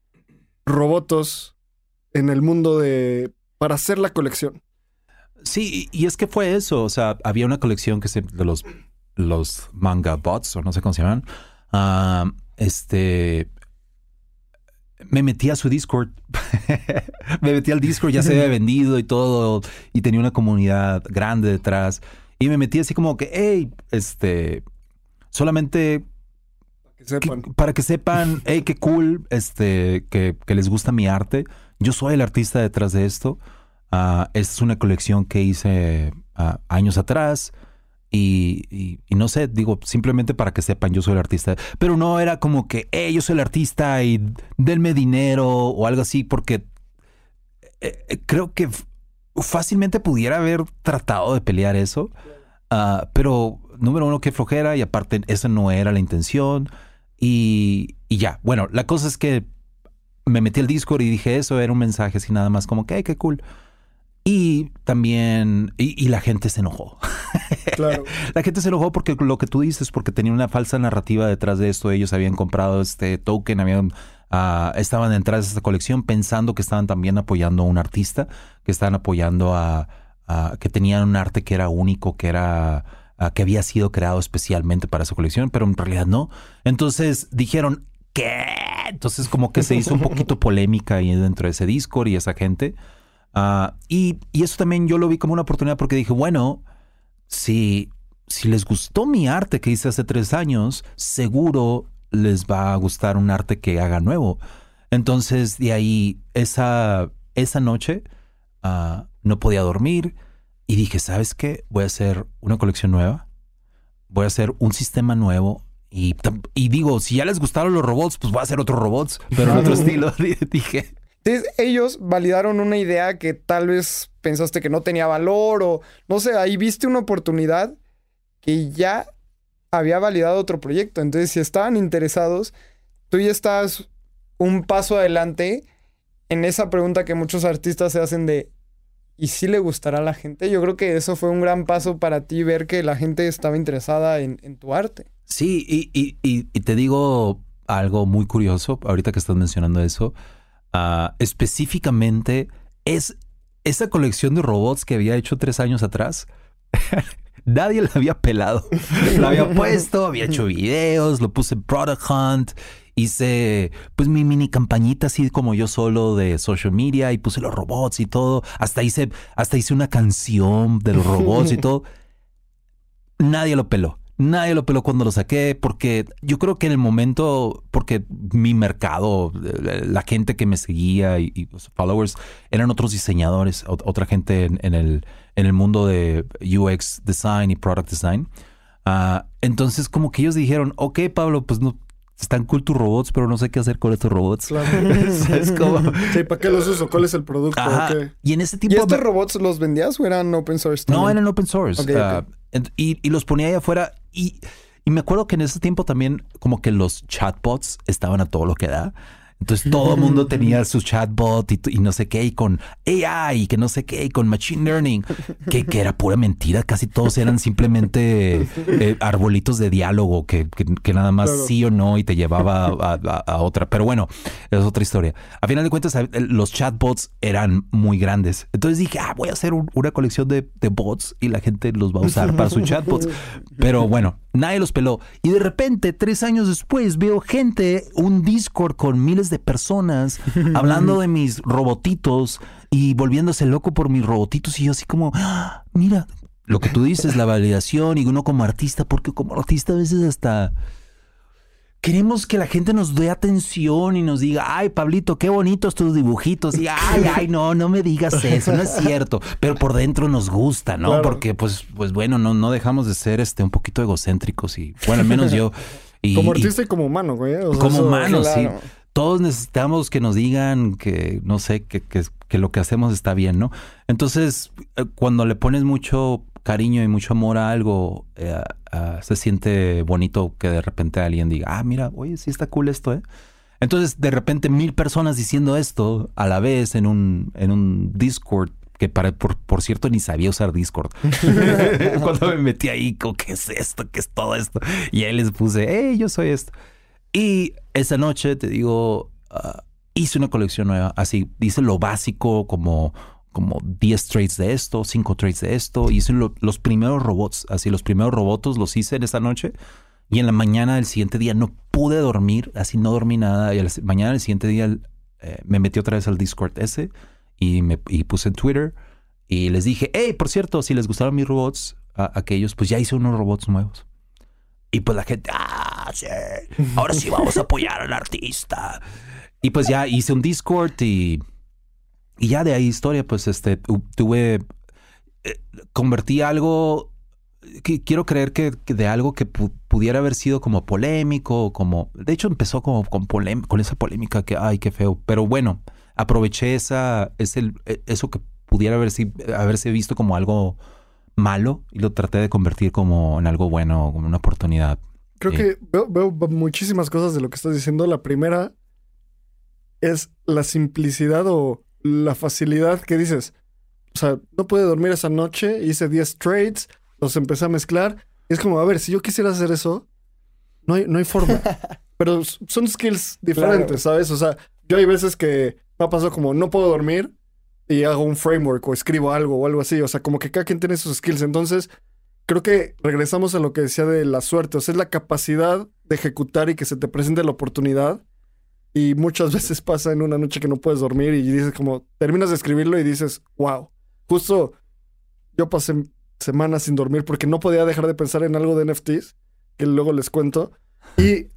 Robotos en el mundo de... para hacer la colección? Sí, y es que fue eso. O sea, había una colección que se, de los, los manga bots, o no sé cómo se llaman. Este me metí a su Discord. (laughs) me metí al Discord, ya se había (laughs) vendido y todo, y tenía una comunidad grande detrás. Y me metí así como que, hey, este, solamente para que sepan, hey, (laughs) qué cool, este, que, les gusta mi arte. Yo soy el artista detrás de esto. Uh, es una colección que hice uh, años atrás. Y, no sé, digo, simplemente para que sepan, yo soy el artista. Pero no era como que, hey, yo soy el artista y denme dinero o algo así, porque eh, eh, creo que fácilmente pudiera haber tratado de pelear eso. Ah, pero, número uno, que flojera y aparte, esa no era la intención. Y, y, ya, bueno, la cosa es que me metí al Discord y dije eso, era un mensaje así nada más como que, hey, qué cool. Y también, y, la gente se enojó. Claro. (laughs) la gente se enojó porque lo que tú dices, porque tenía una falsa narrativa detrás de esto. Ellos habían comprado este token, habían, uh, estaban detrás de esta colección pensando que estaban también apoyando a un artista, que estaban apoyando a, que tenían un arte que era único, que era, que había sido creado especialmente para esa colección, pero en realidad no. Entonces dijeron, ¿qué? Entonces como que se hizo un poquito (laughs) polémica ahí dentro de ese Discord y esa gente. Ah, y, eso también yo lo vi como una oportunidad porque dije, bueno, si, si les gustó mi arte que hice hace tres años, seguro les va a gustar un arte que haga nuevo. Entonces, de ahí, esa, esa noche ah, no podía dormir y dije, ¿sabes qué? Voy a hacer una colección nueva, voy a hacer un sistema nuevo. Y, y digo, si ya les gustaron los robots, pues voy a hacer otros robots, pero en otro (laughs) estilo. (laughs) dije, entonces, ellos validaron una idea que tal vez pensaste que no tenía valor o no sé, ahí viste una oportunidad que ya había validado otro proyecto. Entonces, si estaban interesados, tú ya estás un paso adelante en esa pregunta que muchos artistas se hacen de ¿y si le gustará a la gente? Yo creo que eso fue un gran paso para ti ver que la gente estaba interesada en, tu arte. Sí, y, y te digo algo muy curioso ahorita que estás mencionando eso. Ah, específicamente es esa colección de robots que había hecho tres años atrás. (laughs) Nadie la había pelado. (laughs) La había puesto, había hecho videos, lo puse en Product Hunt, hice pues mi mini campañita así como yo solo de social media y puse los robots y todo. Hasta hice, hasta hice una canción de los robots y (laughs) todo. Nadie lo peló. Nadie lo peló cuando lo saqué porque yo creo que en el momento, porque mi mercado, eh, la gente que me seguía y, los followers eran otros diseñadores, ot- otra gente en, en el, en el mundo de UX design y product design. Ah, entonces como que ellos dijeron, ok Pablo, pues no, están cool tus robots, pero no sé qué hacer con estos robots. Claro. (laughs) es como... Sí, ¿para qué los uso? ¿Cuál es el producto? Y en ese ¿Y tiempo... estos robots los vendías o eran open source? No, eran open source. Ah, y, y los ponía ahí afuera. Y, y me acuerdo que en ese tiempo también, como que los chatbots estaban a todo lo que da. Entonces todo el mundo (laughs) tenía su chatbot y, no sé qué, y con AI, y que no sé qué, y con Machine Learning, que, que era pura mentira. Casi todos eran simplemente eh, arbolitos de diálogo que, que- que nada más Claro. sí o no y te llevaba a, a- a otra. Pero bueno, es otra historia. A final de cuentas, los chatbots eran muy grandes. Entonces dije, ah, voy a hacer un- una colección de, de bots y la gente los va a usar para sus chatbots. Pero bueno, nadie los peló. Y de repente, tres años después, veo gente, un Discord con miles de personas (laughs) hablando de mis robotitos y volviéndose loco por mis robotitos. Y yo así como, "Ah, mira, lo que tú dices, la validación y uno como artista, porque como artista a veces hasta... Queremos que la gente nos dé atención y nos diga, ay, Pablito, qué bonitos tus dibujitos. Y (laughs) ay, ay, no, no me digas eso, no es cierto. Pero por dentro nos gusta, ¿no? Claro. Porque, pues, pues bueno, no, no dejamos de ser este un poquito egocéntricos y, bueno, al menos yo. (laughs) Y, Como artista y como humano, güey. O sea, como humanos, sí. Todos necesitamos que nos digan que, no sé, que, que, que lo que hacemos está bien, ¿no? Entonces, eh, cuando le pones mucho cariño y mucho amor a algo, eh, se siente bonito que de repente alguien diga, ah, mira, oye, sí está cool esto, ¿eh? Entonces, de repente, mil personas diciendo esto a la vez en un, en un Discord, que para, por, por cierto ni sabía usar Discord. (laughs) (laughs) Cuando me metí ahí, ¿qué es esto? ¿Qué es todo esto? Y ahí les puse, hey, yo soy esto. Y esa noche, te digo, ah, hice una colección nueva. Así, hice lo básico, como, como 10 trades de esto, 5 trades de esto. Hice lo- los primeros robots, así, los primeros robots los hice en esa noche. Y en la mañana del siguiente día no pude dormir, así no dormí nada. Y a la mañana del siguiente día eh, me metí otra vez al Discord ese y me y puse en Twitter y les dije, hey, por cierto, si les gustaron mis robots, aquellos, pues ya hice unos robots nuevos. Y pues la gente, ah, sí, ahora sí vamos a apoyar al artista. Y pues ya hice un Discord y, y ya de ahí historia, pues este, tu- tuve, eh, convertí algo, que quiero creer que, que de algo que pu- pudiera haber sido como polémico, como, de hecho empezó como con, con esa polémica que, ay, qué feo, pero bueno, aproveché esa, ese, eso que pudiera haberse visto como algo malo y lo traté de convertir como en algo bueno, como una oportunidad. Creo Sí. que veo, veo muchísimas cosas de lo que estás diciendo. La primera es la simplicidad o la facilidad que dices. O sea, no pude dormir esa noche, hice 10 trades, los empecé a mezclar. Y es como, a ver, si yo quisiera hacer eso, no hay, no hay forma. (laughs) Pero son skills diferentes, ¿sabes? O sea, yo hay veces que me ha pasado como, no puedo dormir y hago un framework o escribo algo o algo así. O sea, como que cada quien tiene sus skills. Entonces, creo que regresamos a lo que decía de la suerte. O sea, es la capacidad de ejecutar y que se te presente la oportunidad. Y muchas veces pasa en una noche que no puedes dormir y dices como, terminas de escribirlo y dices, wow. Justo yo pasé semanas sin dormir porque no podía dejar de pensar en algo de NFTs, que luego les cuento. (laughs) Y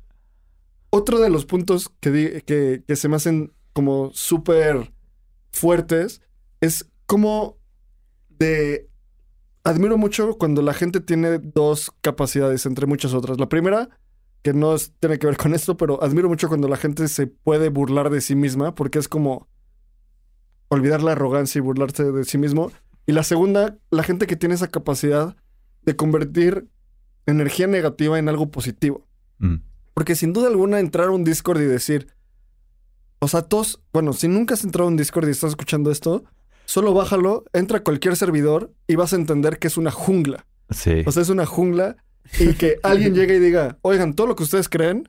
otro de los puntos que, que, que se me hacen como súper fuertes es como de... Admiro mucho cuando la gente tiene dos capacidades, entre muchas otras. La primera, que no es- tiene que ver con esto, pero admiro mucho cuando la gente se puede burlar de sí misma, porque es como olvidar la arrogancia y burlarse de sí mismo. Y la segunda, la gente que tiene esa capacidad de convertir energía negativa en algo positivo. Mm. Porque sin duda alguna entrar a un Discord y decir, o sea, todos, bueno, si nunca has entrado un Discord y estás escuchando esto, solo bájalo, entra a cualquier servidor y vas a entender que es una jungla. Sí. O sea, es una jungla y que (laughs) alguien llegue y diga, oigan, todo lo que ustedes creen,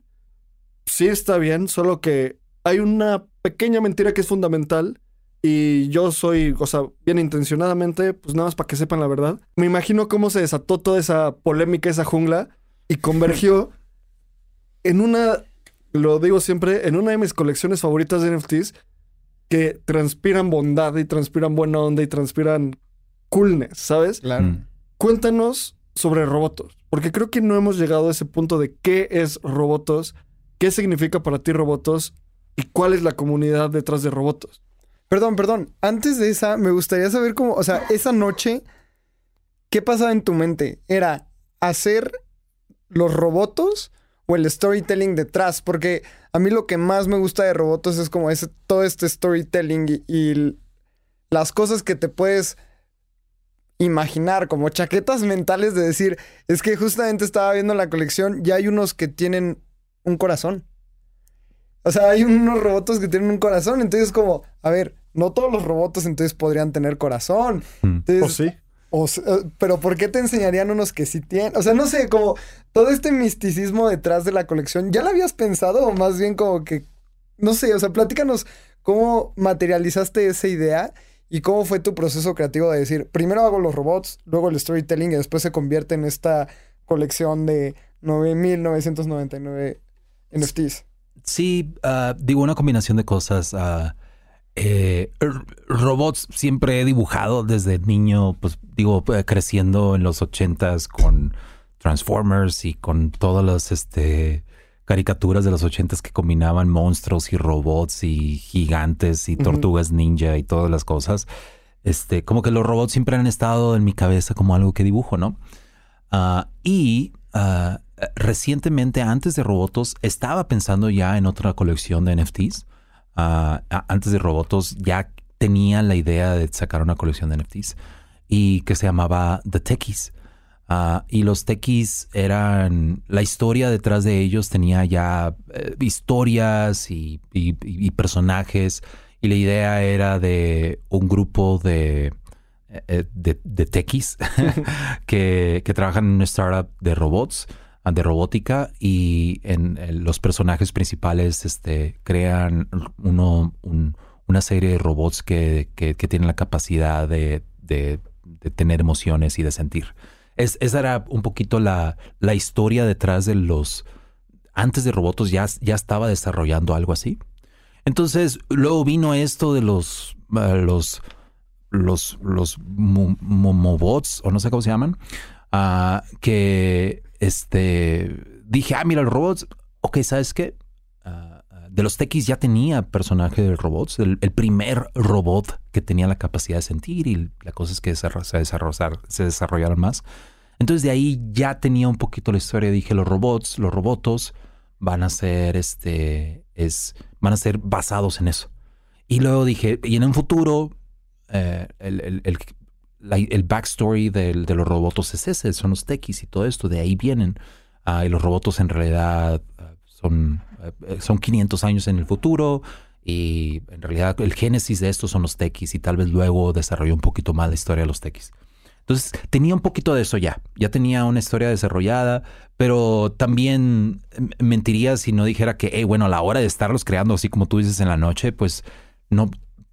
sí está bien, solo que hay una pequeña mentira que es fundamental y yo soy, o sea, bien intencionadamente, pues nada más para que sepan la verdad. Me imagino cómo se desató toda esa polémica, esa jungla y convergió (laughs) en una, lo digo siempre, en una de mis colecciones favoritas de NFTs que transpiran bondad y transpiran buena onda y transpiran coolness, ¿sabes? Claro. Mm. Cuéntanos sobre robotos, porque creo que no hemos llegado a ese punto de qué es robotos, qué significa para ti robotos y cuál es la comunidad detrás de robotos. Perdón, perdón. Antes de esa, me gustaría saber cómo, o sea, esa noche, ¿qué pasaba en tu mente? ¿Era hacer los robotos o el storytelling detrás? Porque a mí lo que más me gusta de robotos es como ese, todo este storytelling y, y las cosas que te puedes imaginar, como chaquetas mentales de decir, es que justamente estaba viendo la colección, ya hay unos que tienen un corazón. O sea, hay unos robots que tienen un corazón, entonces como, a ver, no todos los robots entonces podrían tener corazón. Mm. Entonces, ¿O sí? O eh, pero ¿por qué te enseñarían unos que sí tienen? O sea, no sé, como todo este misticismo detrás de la colección, ¿ya lo habías pensado o más bien como que, no sé, o sea, platícanos cómo materializaste esa idea y cómo fue tu proceso creativo de decir, primero hago los robots, luego el storytelling y después se convierte en esta colección de 9.999 NFTs. Sí, ah, digo, una combinación de cosas. ah, eh, robots siempre he dibujado desde niño, pues digo, eh, creciendo en los ochentas con Transformers y con todas las este, caricaturas de los ochentas que combinaban monstruos y robots y gigantes y tortugas ninja y todas las cosas. Este, como que los robots siempre han estado en mi cabeza como algo que dibujo, ¿no? Ah, y ah, recientemente, antes de Robotos, estaba pensando ya en otra colección de NFTs. Antes de Robotos ya tenía la idea de sacar una colección de NFTs y que se llamaba The Techies. Ah, y los Techies eran, la historia detrás de ellos tenía ya eh, historias y, personajes y la idea era de un grupo de, eh, de, de techies (laughs) que, trabajan en una startup de robots, de robótica, y en, los personajes principales este, crean uno, un- una serie de robots que, que- tienen la capacidad de, de- tener emociones y de sentir. Es- esa era un poquito la, la historia detrás de los... Antes de Robotos ya, ya estaba desarrollando algo así. Entonces, luego vino esto de los, ah, los, los, los mo- momobots, o no sé cómo se llaman, ah, que este, dije, ah, mira, los robots, ok, ¿sabes qué? Ah, ah, de los techies ya tenía personaje de robots, el, primer robot que tenía la capacidad de sentir y la cosa es que se, se desarrollaron más. Entonces de ahí ya tenía un poquito la historia. Dije, los robots, los robotos van a ser, este, es, van a ser basados en eso. Y luego dije, y en un futuro, eh, el, el, el backstory del- de los robotos es ese, son los techies y todo esto, de ahí vienen. Ah, y los robotos en realidad ah, son, eh, son 500 años en el futuro y en realidad el génesis de estos son los techies y tal vez luego desarrolló un poquito más la historia de los techies. Entonces tenía un poquito de eso ya, ya tenía una historia desarrollada, pero también mentiría si no dijera que, hey, bueno, a la hora de estarlos creando, así como tú dices en la noche, pues no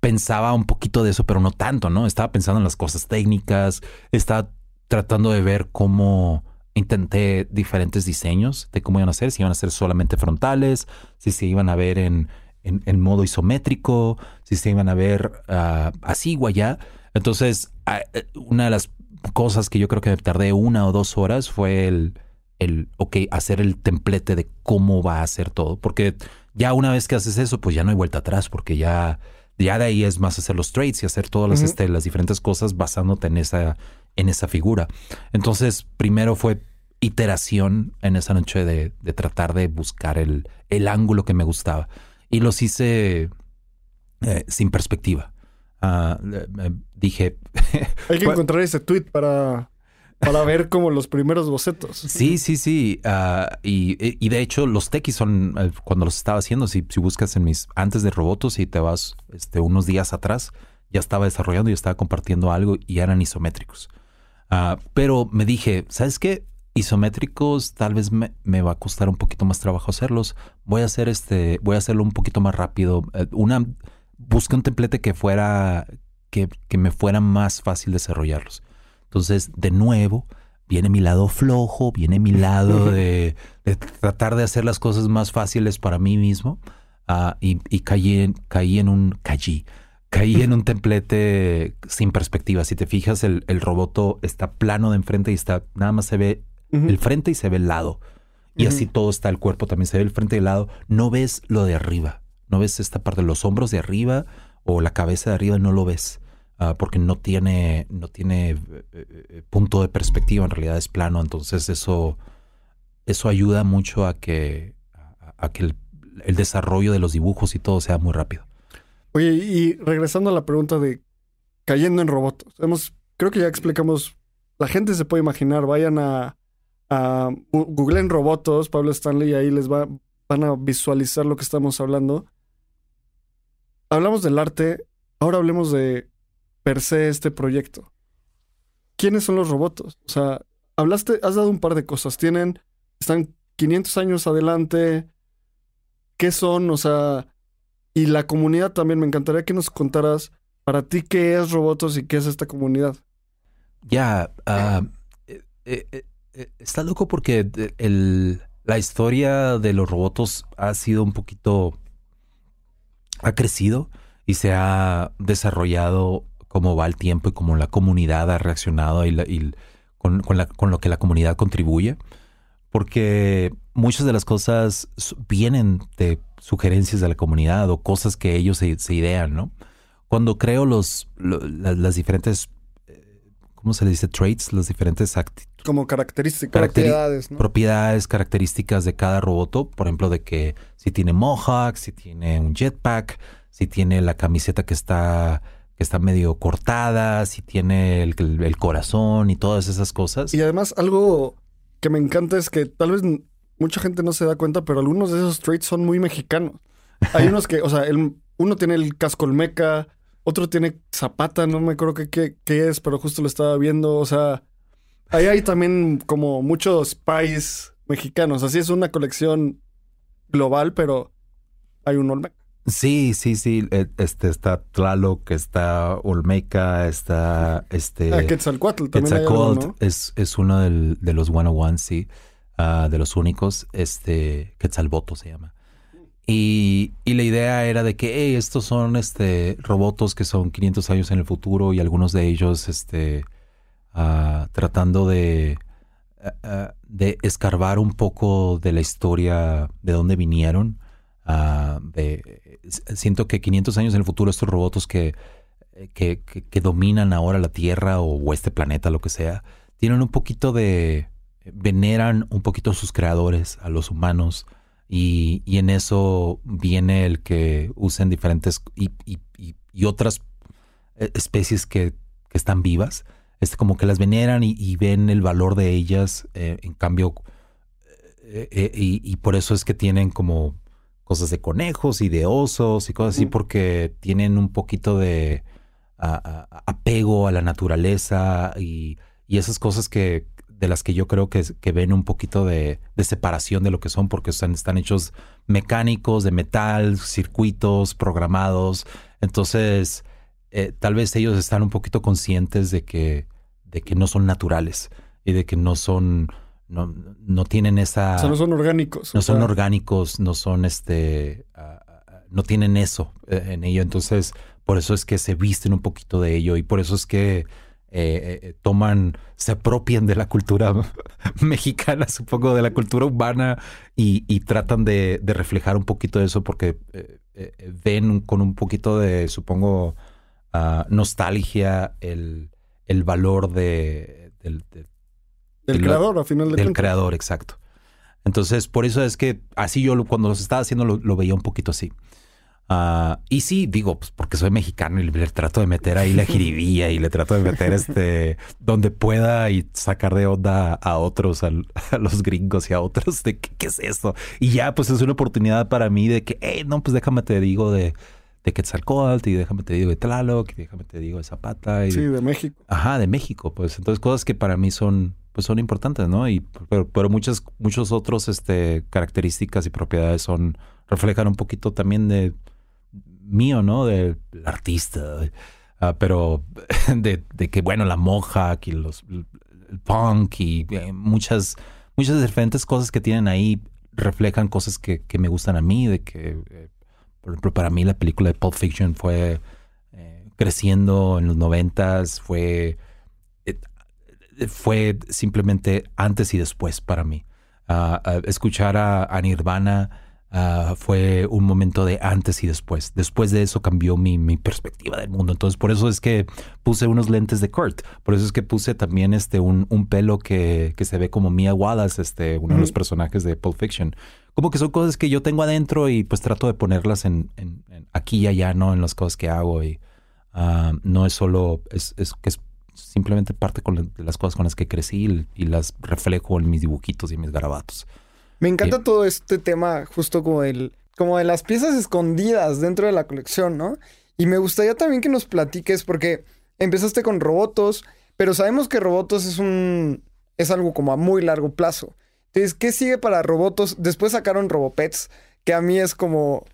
pensaba un poquito de eso, pero no tanto, ¿no? Estaba pensando en las cosas técnicas, estaba tratando de ver cómo intenté diferentes diseños de cómo iban a ser, si iban a ser solamente frontales, si se iban a ver en, en, modo isométrico, si se iban a ver ah, así o allá. Entonces, ah, eh, una de las cosas que yo creo que me tardé una o dos horas fue el, el, ok, hacer el templete de cómo va a ser todo, porque ya una vez que haces eso, pues ya no hay vuelta atrás, porque ya, ya de ahí es más hacer los trades y hacer todas las, este, las diferentes cosas basándote en esa, en esa figura. Entonces, primero fue iteración en esa noche de, de tratar de buscar el, el ángulo que me gustaba. Y los hice eh, sin perspectiva. Ah, dije, (laughs) Hay que encontrar ese tweet para, para ver como los primeros bocetos. Sí, sí, sí. ah, y, de hecho, los techies son eh, cuando los estaba haciendo. Si, si buscas en mis antes de robotos y te vas este, unos días atrás, ya estaba desarrollando y estaba compartiendo algo y eran isométricos. Ah, pero me dije, ¿sabes qué? Isométricos tal vez me, me va a costar un poquito más trabajo hacerlos. Voy a hacer este, voy a hacerlo un poquito más rápido. Eh, una, busqué un templete que fuera, que, que me fuera más fácil desarrollarlos. Entonces, de nuevo, viene mi lado flojo, viene mi lado (laughs) de, de tratar de hacer las cosas más fáciles para mí mismo. Ah, y y caí, en, caí en un caí, caí en un templete sin perspectiva. Si te fijas, el, el roboto está plano de enfrente y está, nada más se ve el frente y se ve el lado. Y así todo está el cuerpo, también se ve el frente y el lado. No ves lo de arriba. No ves esta parte, los hombros de arriba o la cabeza de arriba, no lo ves. Ah, porque no tiene, no tiene eh, eh, punto de perspectiva, en realidad es plano. Entonces eso, eso ayuda mucho a que, a, que el, desarrollo de los dibujos y todo sea muy rápido. Oye, y regresando a la pregunta de cayendo en robots. Hemos, creo que ya explicamos, la gente se puede imaginar, vayan a, a googleen robotos, Pablo Stanley, y ahí les va, van a visualizar lo que estamos hablando. Hablamos del arte, ahora hablemos de per se este proyecto. ¿Quiénes son los robots? O sea, hablaste, has dado un par de cosas. Tienen, están 500 años adelante. ¿Qué son? O sea, y la comunidad también, me encantaría que nos contaras para ti qué es Robotos y qué es esta comunidad. Ya, ah, eh, eh, eh, está loco porque el- la historia de los robots ha sido un poquito, ha crecido y se ha desarrollado como va el tiempo y como la comunidad ha reaccionado y, la- y con, con la- con lo que la comunidad contribuye. Porque muchas de las cosas vienen de sugerencias de la comunidad o cosas que ellos se, se idean, ¿no? Cuando creo los, lo- la- las diferentes ¿cómo se le dice? Traits, las diferentes acti- Como característica. Caracteri- Propiedades, ¿no? propiedades, características de cada roboto. Por ejemplo, de que si tiene mohawk, si tiene un jetpack, si tiene la camiseta que está, que está medio cortada, si tiene el, el- el corazón y todas esas cosas. Y además, algo que me encanta es que tal vez mucha gente no se da cuenta, pero algunos de esos traits son muy mexicanos. Hay (laughs) unos que, o sea, el- uno tiene el casco olmeca, otro tiene zapata, no me acuerdo qué, qué, qué es, pero justo lo estaba viendo. O sea, ahí hay también como muchos pies mexicanos. Así es una colección global, pero hay un olmeca. Sí, sí, sí. eh, Este está Tlaloc, está Olmeca, está (laughs) este. Ah, Quetzalcoatl también hay Quetzalcoatl ¿no? es, es uno del- de los 101, sí, ah, de los únicos, este, Quetzalboto se llama. Y, y la idea era de que hey, estos son este, robotos que son 500 años en el futuro y algunos de ellos este, ah, tratando de, ah, de escarbar un poco de la historia de dónde vinieron. Ah, de, siento que 500 años en el futuro estos robots que, que, que- que dominan ahora la Tierra o, este planeta, lo que sea, tienen un poquito de... veneran un poquito a sus creadores, a los humanos, y, y en eso viene el que usen diferentes y, y- y- otras eh, especies que, que están vivas, este, como que las veneran y, ven el valor de ellas, eh, en cambio, eh, eh, y por eso es que tienen como cosas de conejos y de osos y cosas así, porque tienen un poquito de a- a- apego a la naturaleza y, y esas cosas que de las que yo creo que, que ven un poquito de, de separación de lo que son, porque están, están hechos mecánicos, de metal, circuitos programados. Entonces, eh, tal vez ellos están un poquito conscientes de que, de que no son naturales y de que no son, no, no tienen esa... O sea, no son orgánicos. No son sea, orgánicos, no son este, no tienen eso eh, en ello. Entonces, por eso es que se visten un poquito de ello y por eso es que eh, eh, toman, se apropian de la cultura (laughs) mexicana, supongo, de la cultura humana y, y tratan de, de reflejar un poquito de eso porque eh, ven con un poquito de, supongo, ah, nostalgia el, el valor de- Del lo- creador, a final de del cuentas. creador, exacto. Entonces, por eso es que así yo cuando los estaba haciendo lo, lo veía un poquito así. Ah, y sí, digo, pues porque soy mexicano y le, trato de meter ahí la (laughs) jiribilla y le trato de meter este donde pueda y sacar de onda a otros, al- (laughs) a, los gringos y a otros de ¿qué, qué es esto. Y ya, pues es una oportunidad para mí de que, hey, no, pues déjame te digo de, de Quetzalcóatl y déjame te digo de Tlaloc y déjame te digo de Zapata y Sí, de México. Ajá, de México, pues. Entonces, cosas que para mí son, pues son importantes, ¿no? Y pero, pero muchas, muchos otros, este, características y propiedades son, reflejan un poquito también de mío, ¿no? Del artista. Ah, pero (laughs) de, de que, bueno, la moja y los, el punk y eh, muchas, muchas diferentes cosas que tienen ahí reflejan cosas que, que me gustan a mí, de que, eh, por ejemplo, para mí la película de Pulp Fiction fue eh, creciendo en los noventas fue, fue simplemente antes y después para mí. Ah, ah, escuchar a, a Nirvana ah, fue un momento de antes y después. Después de eso cambió mi, mi perspectiva del mundo. Entonces, por eso es que puse unos lentes de Kurt. Por eso es que puse también este, un, un pelo que, que se ve como Mia Wallace, este, uno de los personajes de Pulp Fiction. Como que son cosas que yo tengo adentro y pues trato de ponerlas en, en- en aquí y allá, ¿no? En las cosas que hago. Y no es solo, es, es que es simplemente parte con la- de las cosas con las que crecí y, y las reflejo en mis dibujitos y mis garabatos. Me encanta todo este tema, justo como el, como de las piezas escondidas dentro de la colección, ¿no? Y me gustaría también que nos platiques, porque empezaste con Robotos, pero sabemos que Robotos es un. es algo como a muy largo plazo. Entonces, ¿qué sigue para Robotos? Después sacaron Robopets, que a mí es como.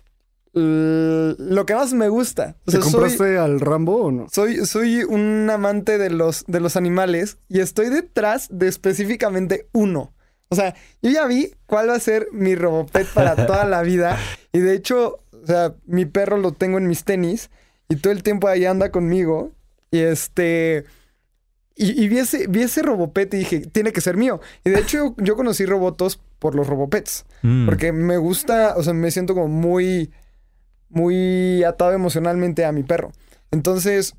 Lo que más me gusta. O ¿Te sea, soy- compraste al Rambo o no? soy, soy un amante de los, de los animales y estoy detrás de específicamente uno. O sea, yo ya vi cuál va a ser mi Robopet para (laughs) toda la vida. Y de hecho, o sea, mi perro lo tengo en mis tenis y todo el tiempo ahí anda conmigo. Y este. Y, y vi, ese, vi ese Robopet y dije, tiene que ser mío. Y de hecho, yo, yo conocí Robotos por los Robopets. Mm. Porque me gusta, o sea, me siento como muy, muy atado emocionalmente a mi perro. Entonces,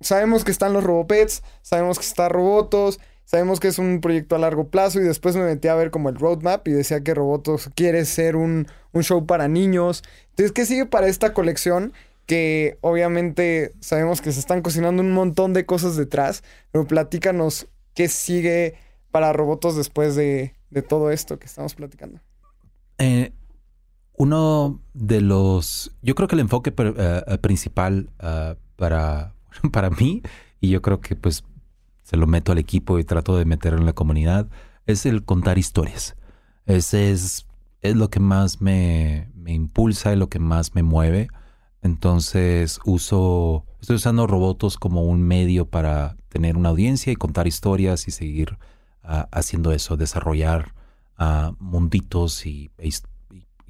sabemos que están los Robopets, sabemos que está Robotos, sabemos que es un proyecto a largo plazo y después me metí a ver como el roadmap y decía que Robotos quiere ser un, un show para niños. Entonces, ¿qué sigue para esta colección? Que obviamente sabemos que se están cocinando un montón de cosas detrás, pero platícanos qué sigue para Robotos después de, de todo esto que estamos platicando. Eh, uno de los, yo creo que el enfoque eh, eh, principal eh, para, (laughs) para mí, y yo creo que pues se lo meto al equipo y trato de meterlo en la comunidad, es el contar historias. Ese es, es lo que más me, me impulsa y lo que más me mueve. Entonces uso, estoy usando Robotos como un medio para tener una audiencia y contar historias y seguir ah, haciendo eso, desarrollar ah, munditos y,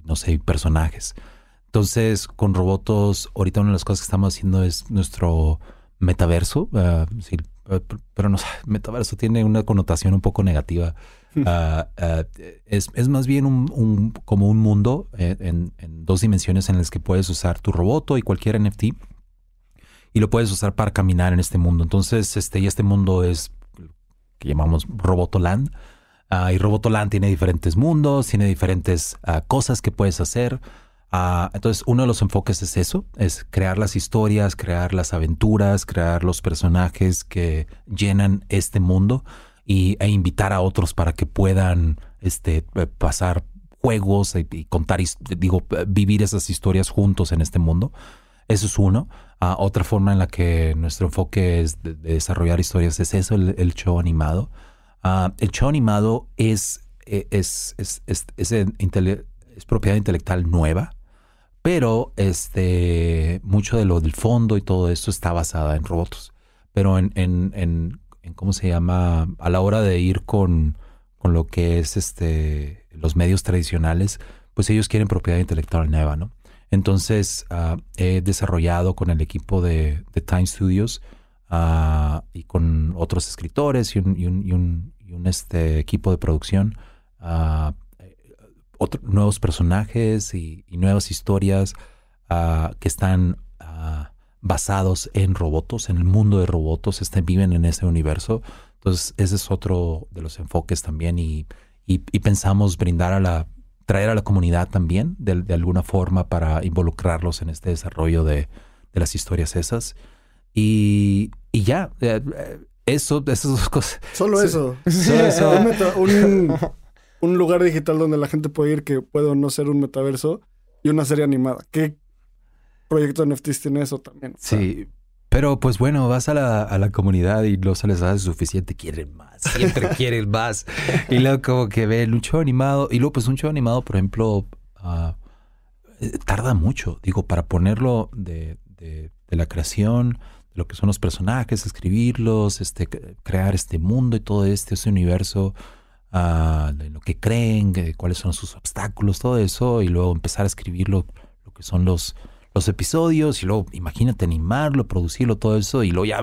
no sé, personajes. Entonces, con Robotos, ahorita una de las cosas que estamos haciendo es nuestro metaverso. ah, sí, p- pero no sé, (laughs) metaverso tiene una connotación un poco negativa. (laughs) Ah, ah, es, es más bien un, un- como un mundo eh, en, en dos dimensiones en las que puedes usar tu roboto y cualquier NFT y lo puedes usar para caminar en este mundo. Entonces, este, y este mundo es que llamamos Robotoland. Ah, y Robotoland tiene diferentes mundos, tiene diferentes ah, cosas que puedes hacer. Ah, entonces, uno de los enfoques es eso, es crear las historias, crear las aventuras, crear los personajes que llenan este mundo y, e invitar a otros para que puedan este, eh, pasar juegos y, contar, digo, vivir esas historias juntos en este mundo. Eso es uno. Otra forma en la que nuestro enfoque es de, de desarrollar historias es eso, el show animado. Ah, el show animado es, eh, es, es, es, es propiedad intelectual nueva, pero este, mucho de lo del fondo y todo esto está basada en robots. Pero en, en, en, ¿cómo se llama? A la hora de ir con, con lo que es este, los medios tradicionales, pues ellos quieren propiedad intelectual nueva, ¿no? Entonces, ah, he desarrollado con el equipo de, de Time Studios ah, y con otros escritores y un, y un- y un- este, equipo de producción otro- nuevos personajes y, nuevas historias ah, que están basados en robots, en el mundo de robots, este, viven en ese universo. Entonces, ese es otro de los enfoques también y pensamos brindar a la traer a la comunidad también de, de alguna forma para involucrarlos en este desarrollo de, de las historias esas. Y, y ya, eh, eh, eso, esas dos cosas. Solo Sí. eso. (laughs) Solo eso. Un, meta- (laughs) un- un lugar digital donde la gente puede ir que puede o no ser un metaverso y una serie animada. ¿Qué proyecto de NFTs tiene eso también? O sea, Sí. Pero pues bueno, vas a la, a la comunidad y no se les hace suficiente, quieren más, siempre (laughs) quieren más. Y luego como que ven un show animado. Y luego pues un show animado, por ejemplo, ah, eh, tarda mucho, digo, para ponerlo de, de- de la creación, lo que son los personajes, escribirlos, este, crear este mundo y todo este, ese universo, ah, de lo que creen, que- cuáles son sus obstáculos, todo eso, y luego empezar a escribir lo, lo que son los, los episodios y luego imagínate animarlo, producirlo, todo eso y luego ya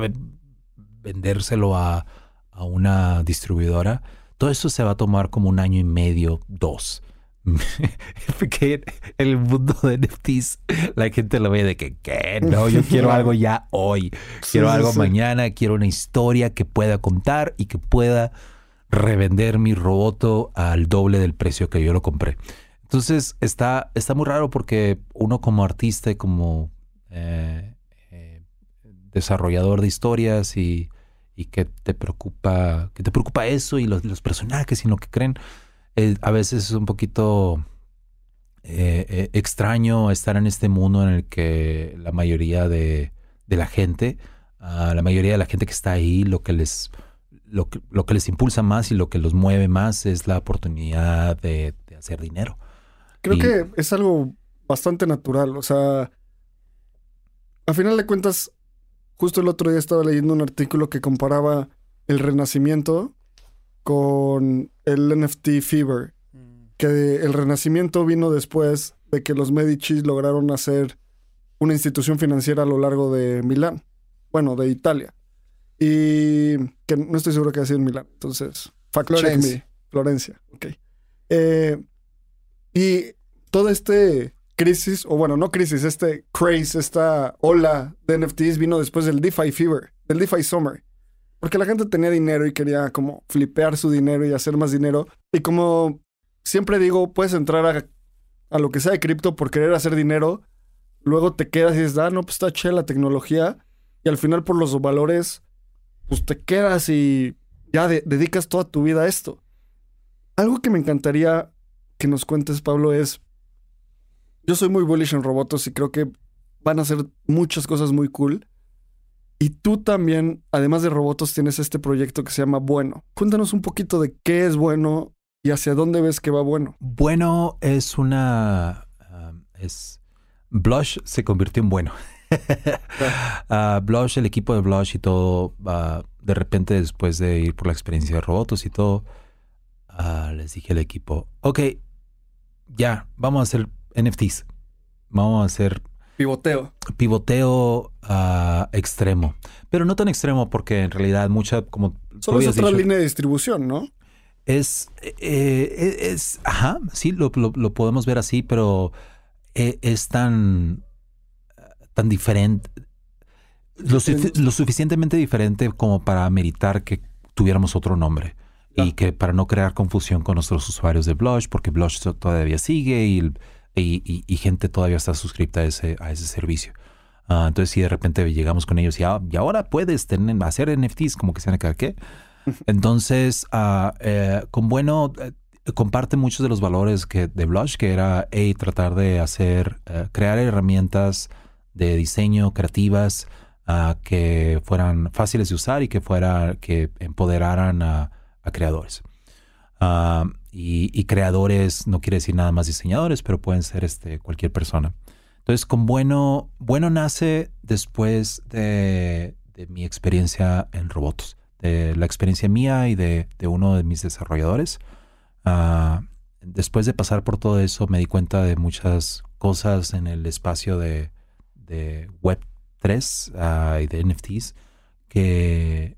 vendérselo a, a una distribuidora. Todo eso se va a tomar como un año y medio, dos. (laughs) En el mundo de NFTs la gente lo ve de que, ¿qué? No, yo quiero algo ya hoy. (laughs) Quiero algo mañana, quiero una historia que pueda contar y que pueda revender mi roboto al doble del precio que yo lo compré. Entonces está, está muy raro porque uno como artista y como eh, eh, desarrollador de historias y, que te preocupa, que te preocupa eso y los, los personajes y lo que creen, eh, a veces es un poquito extraño estar en este mundo en el que la mayoría de, la gente, ah, la mayoría de la gente que está ahí, lo que les lo que, lo que les impulsa más y lo que los mueve más es la oportunidad de hacer dinero. Creo que es algo bastante natural. O sea, a final de cuentas, justo el otro día estaba leyendo un artículo que comparaba el renacimiento con el NFT Fever. Mm. Que el renacimiento vino después de que los Medici lograron hacer una institución financiera a lo largo de Milán. Bueno, de Italia. Y que no estoy seguro que haya sido en Milán. Entonces, fact Florencia. Florencia, ok. Eh, y todo este crisis, o bueno, no crisis, este craze, esta ola de NFTs vino después del DeFi Fever, del DeFi Summer. Porque la gente tenía dinero y quería como flipear su dinero y hacer más dinero. Y como siempre digo, puedes entrar a, a lo que sea de cripto por querer hacer dinero. Luego te quedas y dices, ah, no, pues está chévere la tecnología. Y al final por los valores, pues te quedas y ya dedicas toda tu vida a esto. Algo que me encantaría que nos cuentes, Pablo, es yo soy muy bullish en robots y creo que van a hacer muchas cosas muy cool. Y tú también, además de robots, tienes este proyecto que se llama Bueno. Cuéntanos un poquito de qué es Bueno y hacia dónde ves que va Bueno. Bueno es una... Um, es... Blush se convirtió en Bueno. uh, (laughs) Blush, el equipo de Blush y todo, uh, de repente después de ir por la experiencia de robots y todo, uh, les dije al equipo, ok, ya, vamos a hacer NFTs. Vamos a hacer pivoteo. Pivoteo uh, extremo. Pero no tan extremo porque en realidad mucha, como... Solo es otra línea de distribución, ¿no? Es, eh, es, ajá, sí, lo, podemos ver así, pero eh, es tan, tan diferente, lo, suficientemente diferente como para meritar que tuviéramos otro nombre. Y que para no crear confusión con nuestros usuarios de Blush, porque Blush todavía sigue y y, gente todavía está suscrita a ese, a ese servicio. Ah, entonces, si de repente llegamos con ellos y, ah, y ahora puedes tener, hacer NFTs, como que se van a quedar, ¿qué? (laughs) Entonces, uh, eh, con bueno, eh, comparte muchos de los valores que, de Blush, que era tratar de hacer, eh, crear herramientas de diseño creativas que fueran fáciles de usar y que fuera, que empoderaran a, a creadores. Y, creadores no quiere decir nada más diseñadores, pero pueden ser este, cualquier persona. Entonces, con Bueno, Bueno nace después de, mi experiencia en robots, de la experiencia mía y de, uno de mis desarrolladores. Ah, después de pasar por todo eso, me di cuenta de muchas cosas en el espacio de, Web 3 ah, y de NFTs, que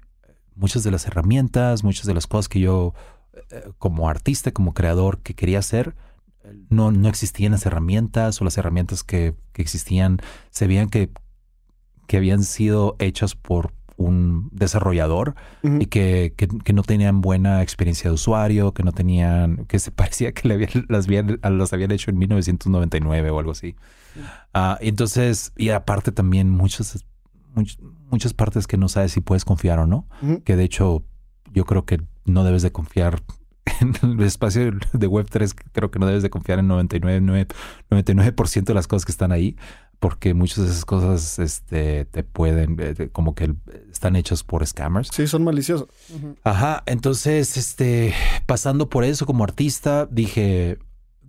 muchas de las herramientas, muchas de las cosas que yo como artista, como creador que quería hacer, no, no existían las herramientas o las herramientas que, existían. Se veían que, que habían sido hechas por un desarrollador y que, no tenían buena experiencia de usuario, que no tenían, (laughs) que se parecía que le habían, las habían, las habían hecho en 1999 o algo así. Ah, entonces, y aparte también muchas, muchas partes que no sabes si puedes confiar o no, que de hecho yo creo que no debes de confiar en el espacio de Web3, creo que no debes de confiar en 99, 99% de las cosas que están ahí, porque muchas de esas cosas este, te pueden, eh, como que están hechas por scammers. Sí, son maliciosos. Ajá, entonces, este, pasando por eso como artista, dije,